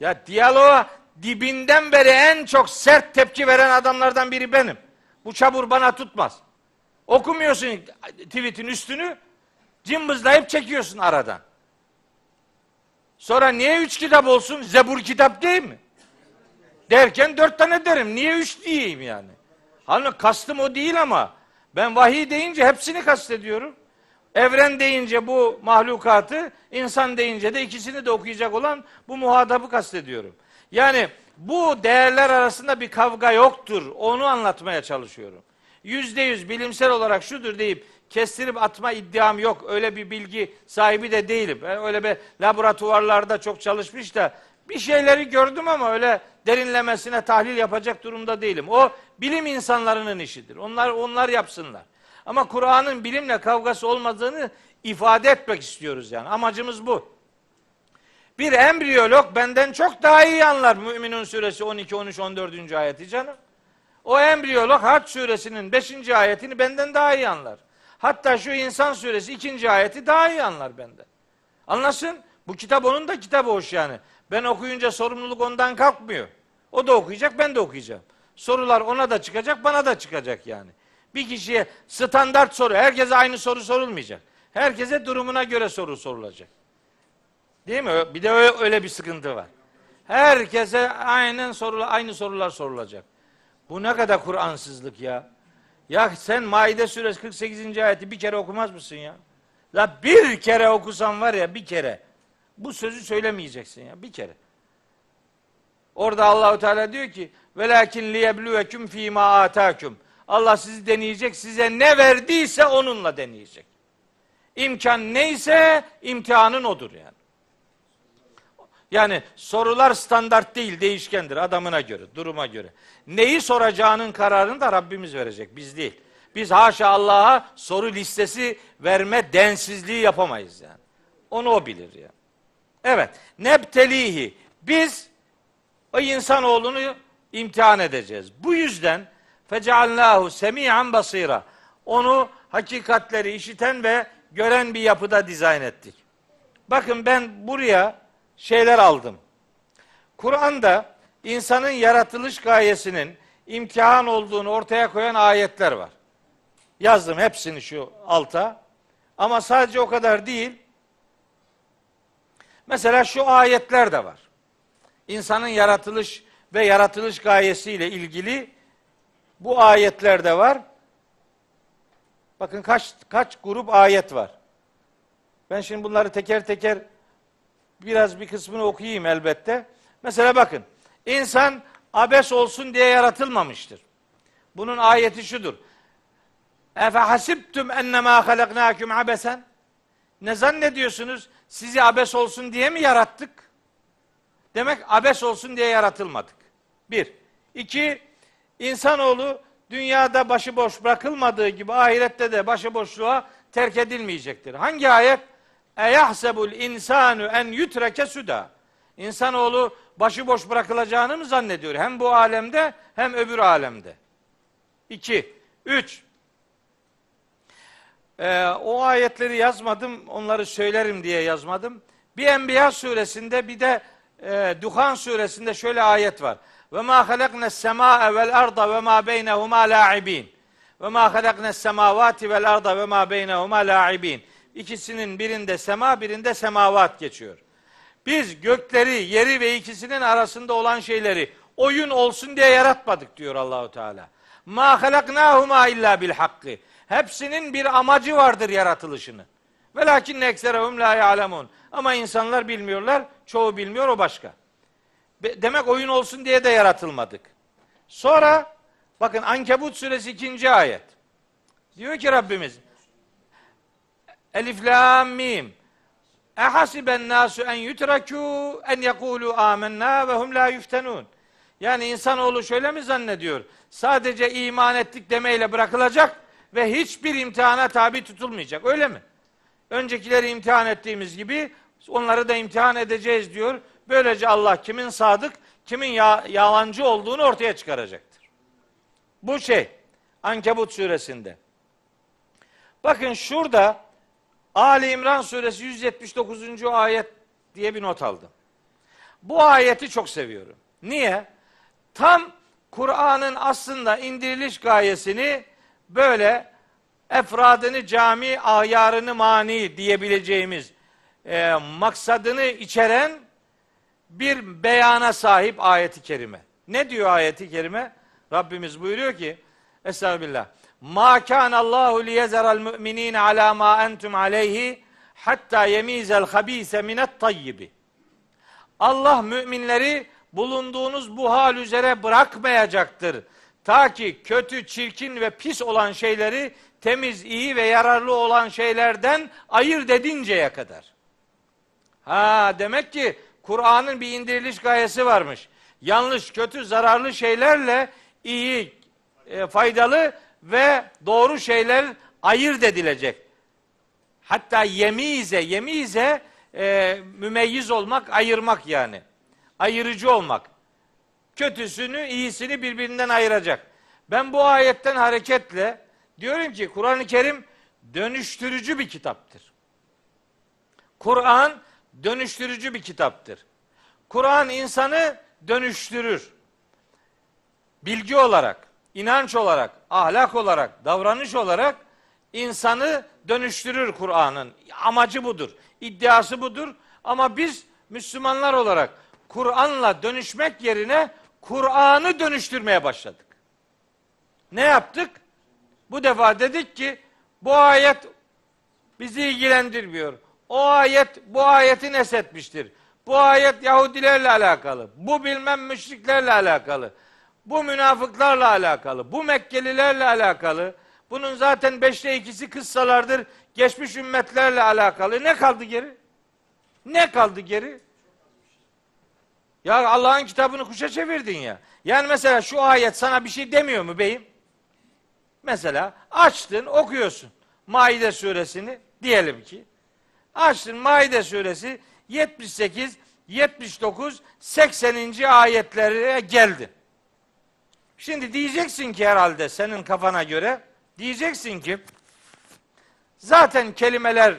Ya diyaloğa dibinden beri en çok sert tepki veren adamlardan biri benim. Bu çabur bana tutmaz. Okumuyorsun tweetin üstünü, cımbızlayıp çekiyorsun aradan. Sonra niye üç kitap olsun? Zebur kitap değil mi? Derken dört tane derim. Niye üç diyeyim yani? Hani kastım o değil ama ben vahiy deyince hepsini kastediyorum. Evren deyince bu mahlukatı, insan deyince de ikisini de okuyacak olan bu muhatabı kastediyorum. Yani bu değerler arasında bir kavga yoktur. Onu anlatmaya çalışıyorum. Yüzde yüz bilimsel olarak şudur deyip kestirip atma iddiam yok. Öyle bir bilgi sahibi de değilim. Öyle bir laboratuvarlarda çok çalışmış da bir şeyleri gördüm ama öyle derinlemesine tahlil yapacak durumda değilim. O bilim insanlarının işidir. Onlar onlar yapsınlar. Ama Kur'an'ın bilimle kavgası olmadığını ifade etmek istiyoruz yani. Amacımız bu. Bir embriyolog benden çok daha iyi anlar Müminun suresi 12, 13, 14. ayeti canım. O embriyolog Hac suresinin 5. ayetini benden daha iyi anlar. Hatta şu insan suresi 2. ayeti daha iyi anlar benden. Anlasın? Bu kitap onun da kitabı hoş yani. Ben okuyunca sorumluluk ondan kalkmıyor. O da okuyacak, ben de okuyacağım. Sorular ona da çıkacak, bana da çıkacak yani. Bir kişiye standart soru, herkese aynı soru sorulmayacak. Herkese durumuna göre soru sorulacak. Değil mi? Bir de öyle bir sıkıntı var. Herkese aynen sorular, aynı sorular sorulacak. Bu ne kadar Kur'ansızlık ya. Ya sen Maide suresi 48. ayeti bir kere okumaz mısın ya? La bir kere okusan var ya bir kere. Bu sözü söylemeyeceksin ya bir kere. Orada Allahu Teala diyor ki velakin liyebluvekum fi ma atakum. Allah sizi deneyecek, size ne verdiyse onunla deneyecek. İmkan neyse imtihanın odur yani. Yani sorular standart değil, değişkendir adamına göre, duruma göre. Neyi soracağının kararını da Rabbimiz verecek, biz değil. Biz haşa Allah'a soru listesi verme densizliği yapamayız yani. Onu o bilir yani. Evet, nebtelihi. Biz o insanoğlunu imtihan edeceğiz. Bu yüzden fecealnahu semi'an basira. Onu hakikatleri işiten ve gören bir yapıda dizayn ettik. Bakın ben buraya şeyler aldım. Kur'an'da insanın yaratılış gayesinin imtihan olduğunu ortaya koyan ayetler var. Yazdım hepsini şu alta. Ama sadece o kadar değil. Mesela şu ayetler de var. İnsanın yaratılış ve yaratılış gayesiyle ilgili bu ayetler de var. Bakın kaç kaç grup ayet var. Ben şimdi bunları teker teker biraz bir kısmını okuyayım elbette. Mesela bakın. İnsan abes olsun diye yaratılmamıştır. Bunun ayeti şudur. Efe hasibtum ennemâ halaknâküm abesen. Ne zannediyorsunuz? Sizi abes olsun diye mi yarattık? Demek abes olsun diye yaratılmadık. Bir. İki, insanoğlu dünyada başıboş bırakılmadığı gibi ahirette de başıboşluğa terk edilmeyecektir. Hangi ayet? Eyahsebul insanu en yutreke suda. İnsanoğlu başıboş bırakılacağını mı zannediyor? Hem bu alemde hem öbür alemde. İki. Üç. Ee, o ayetleri yazmadım, onları söylerim diye yazmadım. Bir Enbiya suresinde bir de e, Duhan suresinde şöyle ayet var. Ve ma halaknes semaa vel arda ve ma beynehuma la'ibin. Ve ma halaknes semavati vel arda ve ma beynehuma la'ibin. İkisinin birinde sema, birinde semavat geçiyor. Biz gökleri, yeri ve ikisinin arasında olan şeyleri oyun olsun diye yaratmadık diyor Allahu Teala. Ma halaknahuma illa bil hakkı. Hepsinin bir amacı vardır yaratılışını. Velakin ekserehum la ya'lemun. Ama insanlar bilmiyorlar. Çoğu bilmiyor o başka. Demek oyun olsun diye de yaratılmadık. Sonra bakın Ankebut suresi ikinci ayet. Diyor ki Rabbimiz Elif lam mim Ehasiben nasu en yutrakû en yekûlû âmennâ ve hum la yuftenûn. Yani insanoğlu şöyle mi zannediyor? Sadece iman ettik demeyle bırakılacak ve hiçbir imtihana tabi tutulmayacak. Öyle mi? Öncekileri imtihan ettiğimiz gibi onları da imtihan edeceğiz diyor. Böylece Allah kimin sadık, kimin ya, yalancı olduğunu ortaya çıkaracaktır. Bu şey Ankebut suresinde. Bakın şurada Ali İmran suresi 179. ayet diye bir not aldım. Bu ayeti çok seviyorum. Niye? Tam Kur'an'ın aslında indiriliş gayesini böyle efradını cami, ayarını mani diyebileceğimiz e, maksadını içeren bir beyana sahip ayeti kerime. Ne diyor ayeti kerime? Rabbimiz buyuruyor ki Estağfirullah. Ma kana Allahu liyezeral mu'minin ala ma entum aleyhi hatta yemizel habise minet tayyibi. Allah müminleri bulunduğunuz bu hal üzere bırakmayacaktır. Ta ki kötü, çirkin ve pis olan şeyleri temiz, iyi ve yararlı olan şeylerden ayırt edinceye kadar. Ha demek ki Kur'an'ın bir indiriliş gayesi varmış. Yanlış, kötü, zararlı şeylerle iyi, e, faydalı ve doğru şeyler ayırt edilecek. Hatta yemize, yemize e, mümeyyiz olmak, ayırmak yani. Ayırıcı olmak. Kötüsünü, iyisini birbirinden ayıracak. Ben bu ayetten hareketle diyorum ki Kur'an-ı Kerim dönüştürücü bir kitaptır. Kur'an dönüştürücü bir kitaptır. Kur'an insanı dönüştürür. Bilgi olarak, inanç olarak, ahlak olarak, davranış olarak insanı dönüştürür Kur'an'ın. Amacı budur. iddiası budur. Ama biz Müslümanlar olarak Kur'an'la dönüşmek yerine Kur'an'ı dönüştürmeye başladık. Ne yaptık? Bu defa dedik ki bu ayet bizi ilgilendirmiyor. O ayet bu ayeti nesetmiştir. Bu ayet Yahudilerle alakalı. Bu bilmem müşriklerle alakalı. Bu münafıklarla alakalı. Bu Mekkelilerle alakalı. Bunun zaten beşte ikisi kıssalardır. Geçmiş ümmetlerle alakalı. Ne kaldı geri? Ne kaldı geri? Ya Allah'ın kitabını kuşa çevirdin ya. Yani mesela şu ayet sana bir şey demiyor mu beyim? Mesela açtın okuyorsun. Maide suresini diyelim ki. Açtın Maide suresi 78, 79, 80. ayetlere geldin. Şimdi diyeceksin ki herhalde senin kafana göre diyeceksin ki zaten kelimeler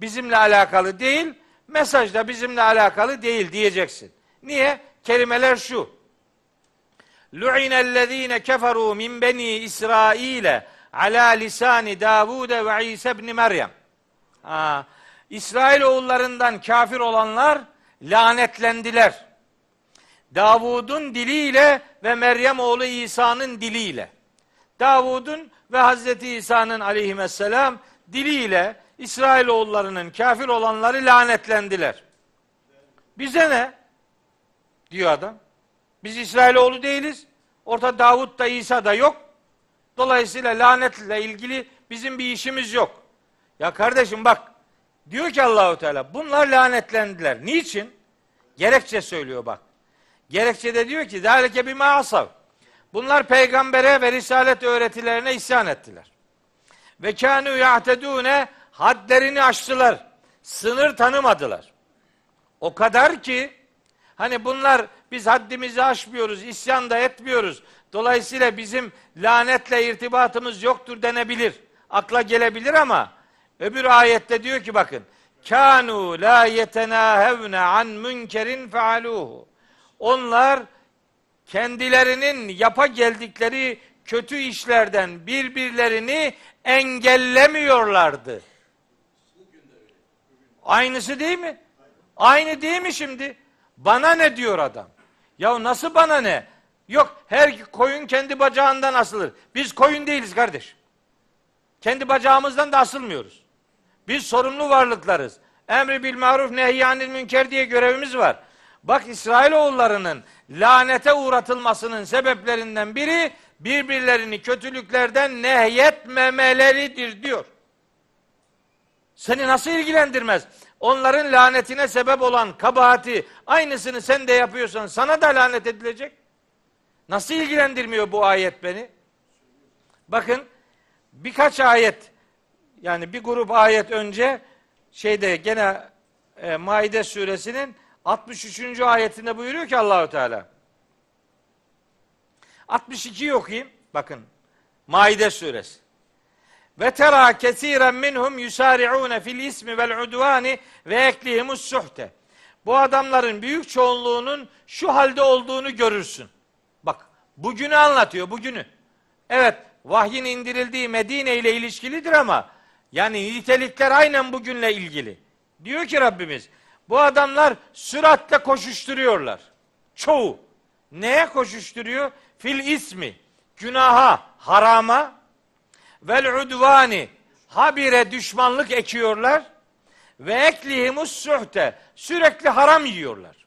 bizimle alakalı değil, mesaj da bizimle alakalı değil diyeceksin. Niye? Kelimeler şu. Lu'inellezine keferu min beni İsrail'e ala lisani Davud ve İsa ibn Meryem. Ha, İsrail oğullarından kafir olanlar lanetlendiler. Davud'un diliyle ve Meryem oğlu İsa'nın diliyle. Davud'un ve Hazreti İsa'nın aleyhisselam diliyle İsrail oğullarının kafir olanları lanetlendiler. Bize ne? Diyor adam. Biz İsrailoğlu değiliz. Orta Davud da İsa da yok. Dolayısıyla lanetle ilgili bizim bir işimiz yok. Ya kardeşim bak diyor ki Allahu Teala bunlar lanetlendiler. Niçin? Gerekçe söylüyor bak. Gerekçede diyor ki zalike bir maasav. Bunlar peygambere ve risalet öğretilerine isyan ettiler. Ve kânû yahtedûne hadlerini aştılar. Sınır tanımadılar. O kadar ki hani bunlar biz haddimizi aşmıyoruz, isyan da etmiyoruz. Dolayısıyla bizim lanetle irtibatımız yoktur denebilir. Akla gelebilir ama öbür ayette diyor ki bakın kanu la yetenahevne an münkerin faaluhu. Onlar kendilerinin yapa geldikleri kötü işlerden birbirlerini engellemiyorlardı. Aynısı değil mi? Aynı değil mi şimdi? Bana ne diyor adam? Ya nasıl bana ne? Yok her koyun kendi bacağından asılır. Biz koyun değiliz kardeş. Kendi bacağımızdan da asılmıyoruz. Biz sorumlu varlıklarız. Emri bil maruf nehyanil münker diye görevimiz var. Bak İsrailoğullarının lanete uğratılmasının sebeplerinden biri birbirlerini kötülüklerden nehyetmemeleridir diyor. Seni nasıl ilgilendirmez? Onların lanetine sebep olan kabahati aynısını sen de yapıyorsan sana da lanet edilecek. Nasıl ilgilendirmiyor bu ayet beni? Bakın birkaç ayet yani bir grup ayet önce şeyde gene e, Maide suresinin 63. ayetinde buyuruyor ki Allahu Teala. 62'yi okuyayım. Bakın. Maide suresi. Ve tera kesiren minhum yusari'un fil ismi vel udvani ve eklihimus suhte. Bu adamların büyük çoğunluğunun şu halde olduğunu görürsün. Bak, bugünü anlatıyor, bugünü. Evet, vahyin indirildiği Medine ile ilişkilidir ama yani nitelikler aynen bugünle ilgili. Diyor ki Rabbimiz, bu adamlar süratle koşuşturuyorlar. Çoğu. Neye koşuşturuyor? Fil ismi, günaha, harama, vel udvani, habire düşmanlık ekiyorlar ve eklihimus suhte, sürekli haram yiyorlar.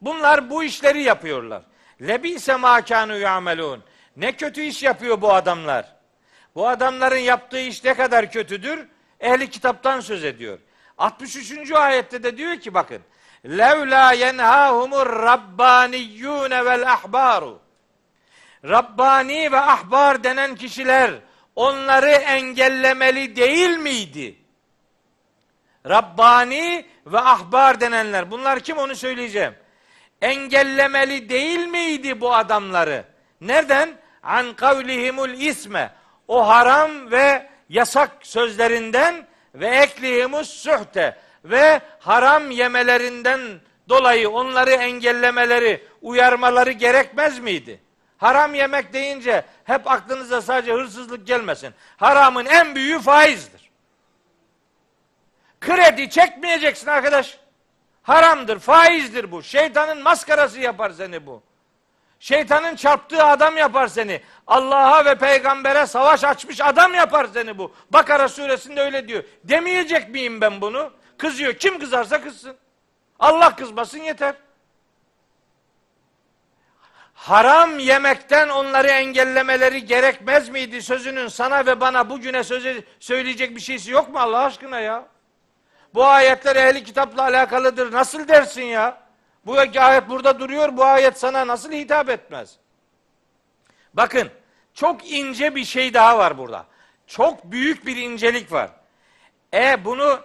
Bunlar bu işleri yapıyorlar. Lebise ma kanu yamelun. Ne kötü iş yapıyor bu adamlar. Bu adamların yaptığı iş ne kadar kötüdür? Ehli kitaptan söz ediyor. 63. ayette de diyor ki bakın. Levla yenhahumur rabbaniyyune vel ahbaru. Rabbani ve ahbar denen kişiler onları engellemeli değil miydi? Rabbani ve ahbar denenler. Bunlar kim onu söyleyeceğim. Engellemeli değil miydi bu adamları? Nereden? An kavlihimul isme. O haram ve yasak sözlerinden ve eklihimus suhte ve haram yemelerinden dolayı onları engellemeleri, uyarmaları gerekmez miydi? Haram yemek deyince hep aklınıza sadece hırsızlık gelmesin. Haramın en büyüğü faizdir. Kredi çekmeyeceksin arkadaş. Haramdır, faizdir bu. Şeytanın maskarası yapar seni bu. Şeytanın çarptığı adam yapar seni. Allah'a ve peygambere savaş açmış adam yapar seni bu. Bakara suresinde öyle diyor. Demeyecek miyim ben bunu? Kızıyor. Kim kızarsa kızsın. Allah kızmasın yeter. Haram yemekten onları engellemeleri gerekmez miydi sözünün sana ve bana bugüne söze, söyleyecek bir şeysi yok mu Allah aşkına ya? Bu ayetler ehli kitapla alakalıdır. Nasıl dersin ya? Bu ayet burada duruyor. Bu ayet sana nasıl hitap etmez? Bakın çok ince bir şey daha var burada. Çok büyük bir incelik var. E bunu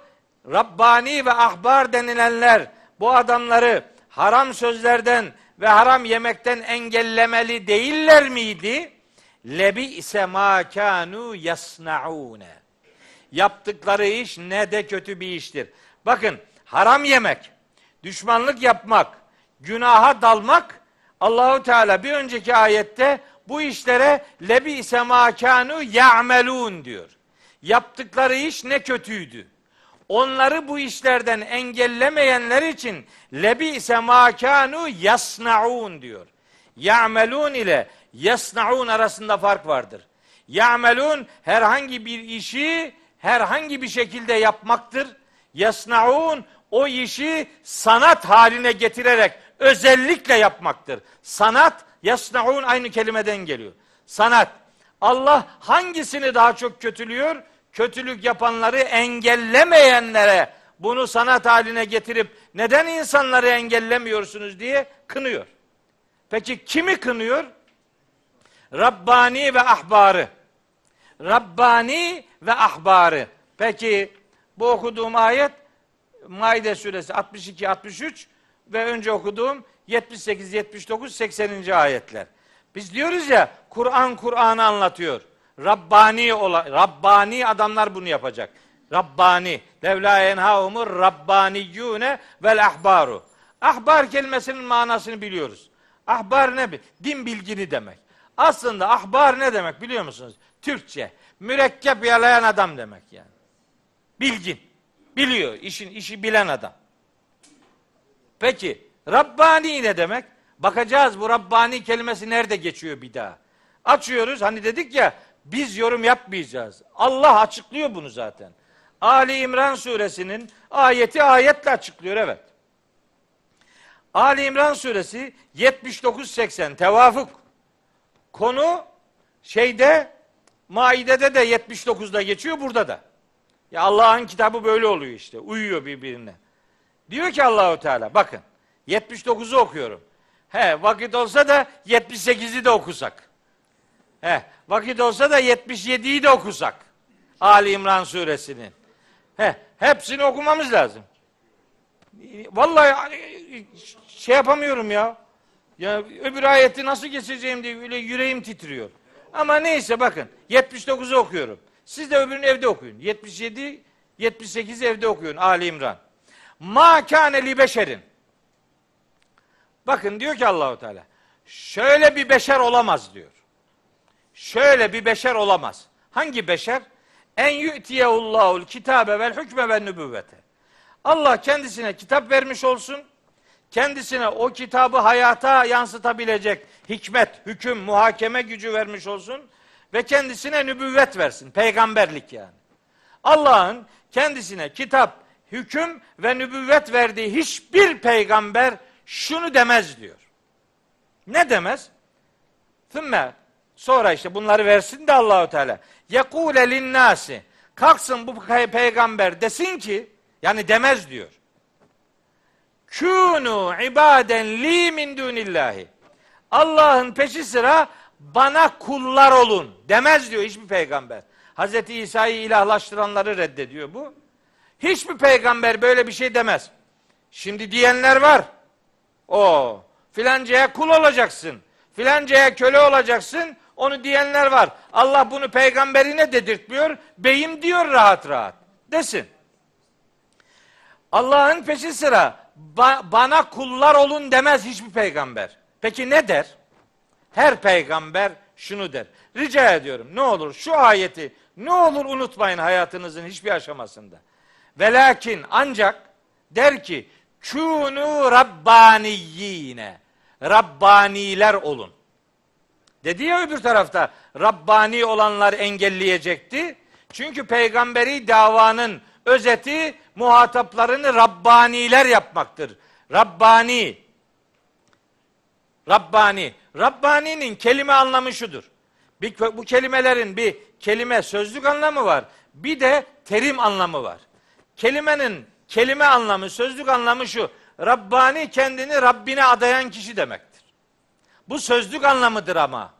Rabbani ve ahbar denilenler bu adamları haram sözlerden ve haram yemekten engellemeli değiller miydi? Lebi ise ma kanu yasnaune. Yaptıkları iş ne de kötü bir iştir. Bakın haram yemek, düşmanlık yapmak, günaha dalmak Allahu Teala bir önceki ayette bu işlere lebi ise ma kanu ya'melun diyor. Yaptıkları iş ne kötüydü. Onları bu işlerden engellemeyenler için lebi ise ma kanu yasnaun diyor. Ya'melun ile yasnaun arasında fark vardır. Ya'melun herhangi bir işi herhangi bir şekilde yapmaktır. Yasnaun o işi sanat haline getirerek özellikle yapmaktır. Sanat yasnaun aynı kelimeden geliyor. Sanat. Allah hangisini daha çok kötülüyor? Kötülük yapanları engellemeyenlere bunu sanat haline getirip neden insanları engellemiyorsunuz diye kınıyor. Peki kimi kınıyor? Rabbani ve ahbarı. Rabbani ve ahbarı. Peki bu okuduğum ayet Maide suresi 62 63 ve önce okuduğum 78 79 80. ayetler. Biz diyoruz ya Kur'an Kur'an'ı anlatıyor. Rabbani ola, Rabbani adamlar bunu yapacak. Rabbani. Levla enhaumur Rabbaniyyune vel ahbaru. Ahbar kelimesinin manasını biliyoruz. Ahbar ne? Din bilgini demek. Aslında ahbar ne demek biliyor musunuz? Türkçe. Mürekkep yalayan adam demek yani. Bilgin. Biliyor. işin işi bilen adam. Peki Rabbani ne demek? Bakacağız bu Rabbani kelimesi nerede geçiyor bir daha. Açıyoruz hani dedik ya biz yorum yapmayacağız. Allah açıklıyor bunu zaten. Ali İmran suresinin ayeti ayetle açıklıyor evet. Ali İmran suresi 79-80 tevafuk. Konu şeyde Maide'de de 79'da geçiyor burada da. Ya Allah'ın kitabı böyle oluyor işte. Uyuyor birbirine. Diyor ki Allahu Teala bakın 79'u okuyorum. He, vakit olsa da 78'i de okusak. He, vakit olsa da 77'yi de okusak. Ali İmran suresinin. He, hepsini okumamız lazım. Vallahi şey yapamıyorum ya. Ya öbür ayeti nasıl geçeceğim diye böyle yüreğim titriyor. Ama neyse bakın 79'u okuyorum. Siz de öbürünü evde okuyun. 77 78 evde okuyun Ali İmran. Ma kâne li beşerin. Bakın diyor ki Allahu Teala. Şöyle bir beşer olamaz diyor. Şöyle bir beşer olamaz. Hangi beşer? En yu'tiyehullahul kitabe vel hükme ve nübüvvete. Allah kendisine kitap vermiş olsun. Kendisine o kitabı hayata yansıtabilecek hikmet, hüküm, muhakeme gücü vermiş olsun ve kendisine nübüvvet versin. Peygamberlik yani. Allah'ın kendisine kitap, hüküm ve nübüvvet verdiği hiçbir peygamber şunu demez diyor. Ne demez? Thümme sonra işte bunları versin de Allahu Teala. Yekule linnâsi kalksın bu peygamber desin ki yani demez diyor. Kûnû ibaden li min dunillahi. Allah'ın peşi sıra bana kullar olun demez diyor hiçbir peygamber. Hazreti İsa'yı ilahlaştıranları reddediyor bu. Hiçbir peygamber böyle bir şey demez. Şimdi diyenler var. O filancaya kul olacaksın. Filancaya köle olacaksın. Onu diyenler var. Allah bunu peygamberine dedirtmiyor. Beyim diyor rahat rahat. Desin. Allah'ın peşi sıra ba- bana kullar olun demez hiçbir peygamber. Peki ne der? Her peygamber şunu der. Rica ediyorum ne olur şu ayeti ne olur unutmayın hayatınızın hiçbir aşamasında. Velakin ancak der ki kûnû rabbaniyyine Rabbaniler olun. Dedi ya öbür tarafta Rabbani olanlar engelleyecekti. Çünkü peygamberi davanın özeti muhataplarını Rabbaniler yapmaktır. Rabbani. Rabbani. Rabbani'nin kelime anlamı şudur. Bir, bu kelimelerin bir kelime sözlük anlamı var. Bir de terim anlamı var. Kelimenin kelime anlamı, sözlük anlamı şu. Rabbani kendini Rabbine adayan kişi demektir. Bu sözlük anlamıdır ama.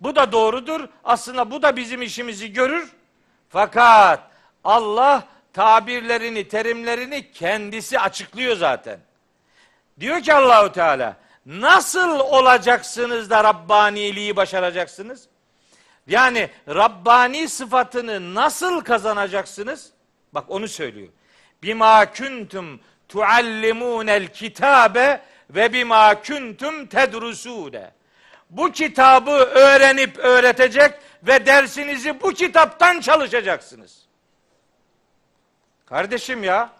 Bu da doğrudur. Aslında bu da bizim işimizi görür. Fakat Allah tabirlerini, terimlerini kendisi açıklıyor zaten. Diyor ki Allahu Teala, nasıl olacaksınız da Rabbaniliği başaracaksınız? Yani Rabbani sıfatını nasıl kazanacaksınız? Bak onu söylüyor. Bima kuntum tuallimunel kitabe ve bima kuntum tedrusune. Bu kitabı öğrenip öğretecek ve dersinizi bu kitaptan çalışacaksınız. Kardeşim ya.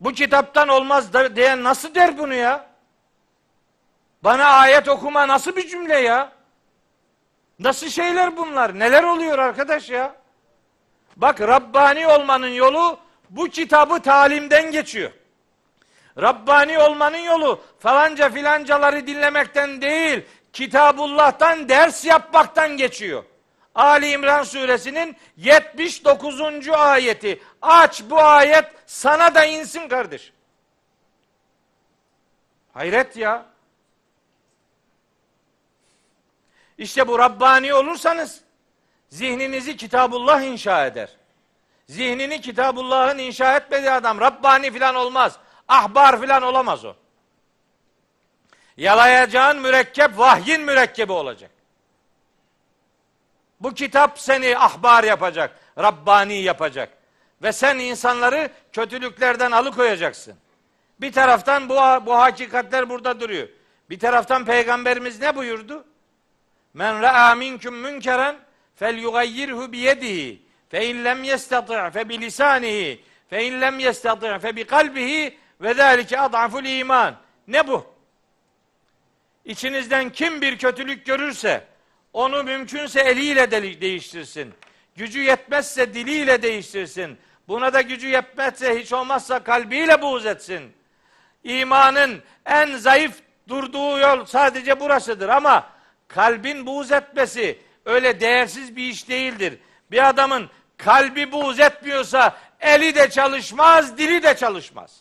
Bu kitaptan olmaz da diyen nasıl der bunu ya? Bana ayet okuma nasıl bir cümle ya? Nasıl şeyler bunlar? Neler oluyor arkadaş ya? Bak Rabbani olmanın yolu bu kitabı talimden geçiyor. Rabbani olmanın yolu falanca filancaları dinlemekten değil, Kitabullah'tan ders yapmaktan geçiyor. Ali İmran suresinin 79. ayeti. Aç bu ayet sana da insin kardeş. Hayret ya. İşte bu Rabbani olursanız zihninizi Kitabullah inşa eder. Zihnini Kitabullah'ın inşa etmediği adam Rabbani filan olmaz. Ahbar filan olamaz o. Yalayacağın mürekkep vahyin mürekkebi olacak. Bu kitap seni ahbar yapacak, Rabbani yapacak. Ve sen insanları kötülüklerden alıkoyacaksın. Bir taraftan bu, bu hakikatler burada duruyor. Bir taraftan peygamberimiz ne buyurdu? Men ra'a minkum münkeren fel yugayyirhu bi yedihi fe in lem yestati' fe bi lisanihi fe in lem yestati' fe bi kalbihi ve zalike ad'aful iman. Ne bu? İçinizden kim bir kötülük görürse onu mümkünse eliyle de değiştirsin. Gücü yetmezse diliyle değiştirsin. Buna da gücü yetmezse hiç olmazsa kalbiyle buğz etsin. İmanın en zayıf durduğu yol sadece burasıdır ama kalbin buğz etmesi öyle değersiz bir iş değildir. Bir adamın kalbi buğz etmiyorsa eli de çalışmaz, dili de çalışmaz.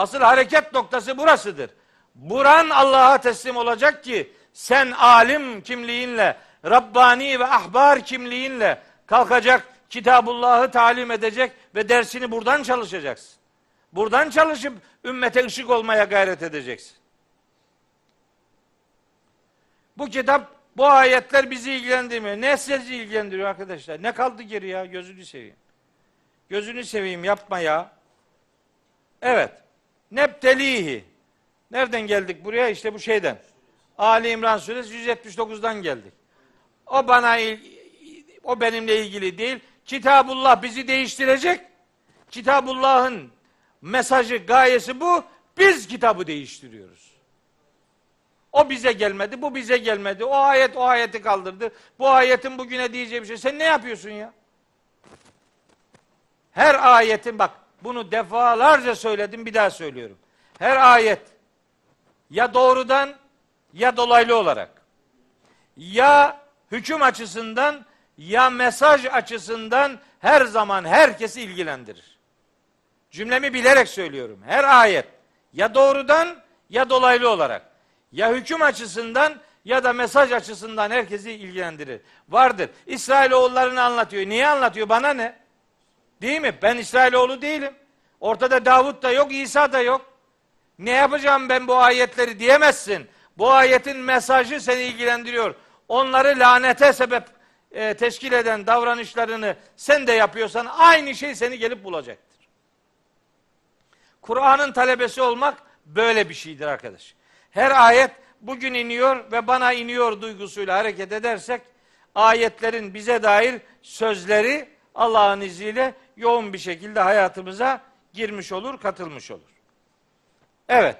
Asıl hareket noktası burasıdır. Buran Allah'a teslim olacak ki sen alim kimliğinle, Rabbani ve ahbar kimliğinle kalkacak, Kitabullah'ı talim edecek ve dersini buradan çalışacaksın. Buradan çalışıp ümmete ışık olmaya gayret edeceksin. Bu kitap, bu ayetler bizi ilgilendirmiyor. Ne sizi ilgilendiriyor arkadaşlar? Ne kaldı geri ya? Gözünü seveyim. Gözünü seveyim yapma ya. Evet. Neptelihi. Nereden geldik buraya? İşte bu şeyden. Ali İmran suresi 179'dan geldik. O bana o benimle ilgili değil. Kitabullah bizi değiştirecek. Kitabullah'ın mesajı, gayesi bu. Biz kitabı değiştiriyoruz. O bize gelmedi, bu bize gelmedi. O ayet o ayeti kaldırdı. Bu ayetin bugüne diyeceği bir şey. Sen ne yapıyorsun ya? Her ayetin bak bunu defalarca söyledim bir daha söylüyorum. Her ayet ya doğrudan ya dolaylı olarak ya hüküm açısından ya mesaj açısından her zaman herkesi ilgilendirir. Cümlemi bilerek söylüyorum. Her ayet ya doğrudan ya dolaylı olarak ya hüküm açısından ya da mesaj açısından herkesi ilgilendirir. Vardır. İsrailoğullarını anlatıyor. Niye anlatıyor? Bana ne? Değil mi? Ben İsrailoğlu değilim. Ortada Davut da yok, İsa da yok. Ne yapacağım ben bu ayetleri diyemezsin. Bu ayetin mesajı seni ilgilendiriyor. Onları lanete sebep e, teşkil eden davranışlarını sen de yapıyorsan aynı şey seni gelip bulacaktır. Kur'an'ın talebesi olmak böyle bir şeydir arkadaş. Her ayet bugün iniyor ve bana iniyor duygusuyla hareket edersek ayetlerin bize dair sözleri Allah'ın izniyle yoğun bir şekilde hayatımıza girmiş olur, katılmış olur. Evet.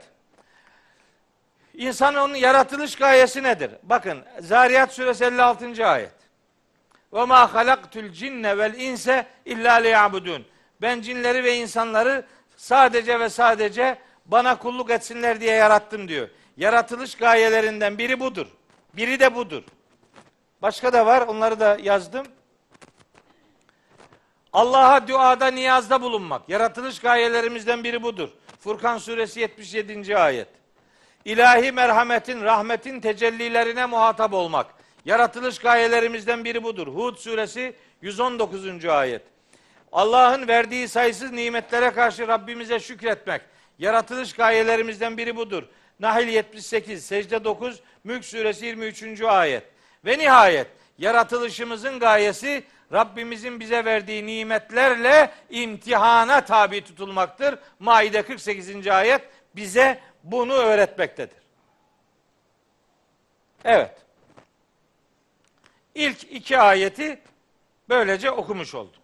İnsanın yaratılış gayesi nedir? Bakın Zariyat suresi 56. ayet. Ve ma halaktul cinne vel inse illa liyabudun. Ben cinleri ve insanları sadece ve sadece bana kulluk etsinler diye yarattım diyor. Yaratılış gayelerinden biri budur. Biri de budur. Başka da var. Onları da yazdım. Allah'a duada, niyazda bulunmak. Yaratılış gayelerimizden biri budur. Furkan suresi 77. ayet. İlahi merhametin, rahmetin tecellilerine muhatap olmak. Yaratılış gayelerimizden biri budur. Hud suresi 119. ayet. Allah'ın verdiği sayısız nimetlere karşı Rabbimize şükretmek. Yaratılış gayelerimizden biri budur. Nahil 78, Secde 9, Mülk suresi 23. ayet. Ve nihayet yaratılışımızın gayesi Rabbimizin bize verdiği nimetlerle imtihana tabi tutulmaktır. Maide 48. ayet bize bunu öğretmektedir. Evet. İlk iki ayeti böylece okumuş olduk.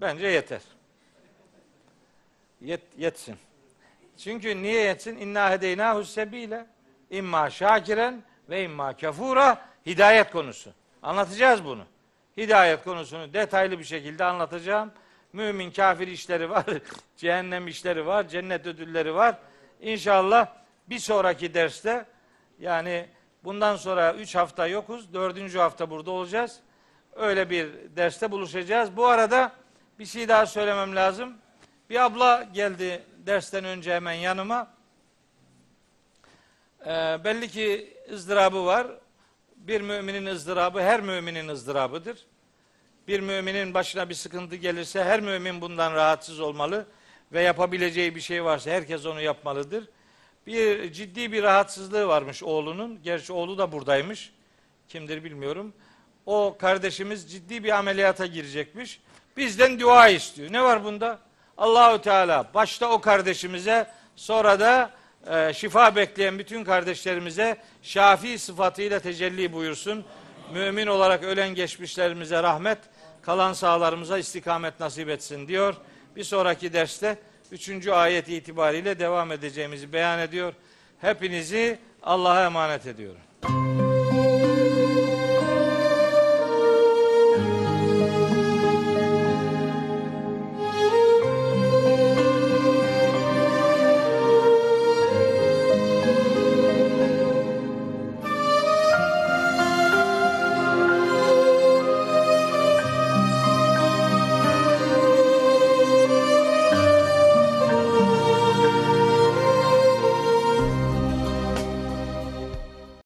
Bence yeter. Yet, yetsin. Çünkü niye yetsin? İnna hedeynahu sebile imma şakiren ve imma kafura hidayet konusu. Anlatacağız bunu. Hidayet konusunu detaylı bir şekilde anlatacağım. Mümin kafir işleri var, cehennem işleri var, cennet ödülleri var. İnşallah bir sonraki derste yani bundan sonra üç hafta yokuz, dördüncü hafta burada olacağız. Öyle bir derste buluşacağız. Bu arada bir şey daha söylemem lazım. Bir abla geldi dersten önce hemen yanıma. Ee, belli ki ızdırabı var. Bir müminin ızdırabı her müminin ızdırabıdır. Bir müminin başına bir sıkıntı gelirse her mümin bundan rahatsız olmalı ve yapabileceği bir şey varsa herkes onu yapmalıdır. Bir ciddi bir rahatsızlığı varmış oğlunun. Gerçi oğlu da buradaymış. Kimdir bilmiyorum. O kardeşimiz ciddi bir ameliyata girecekmiş. Bizden dua istiyor. Ne var bunda? Allahu Teala başta o kardeşimize sonra da e, şifa bekleyen bütün kardeşlerimize şafi sıfatıyla tecelli buyursun. Mümin olarak ölen geçmişlerimize rahmet, kalan sağlarımıza istikamet nasip etsin diyor. Bir sonraki derste üçüncü ayet itibariyle devam edeceğimizi beyan ediyor. Hepinizi Allah'a emanet ediyorum.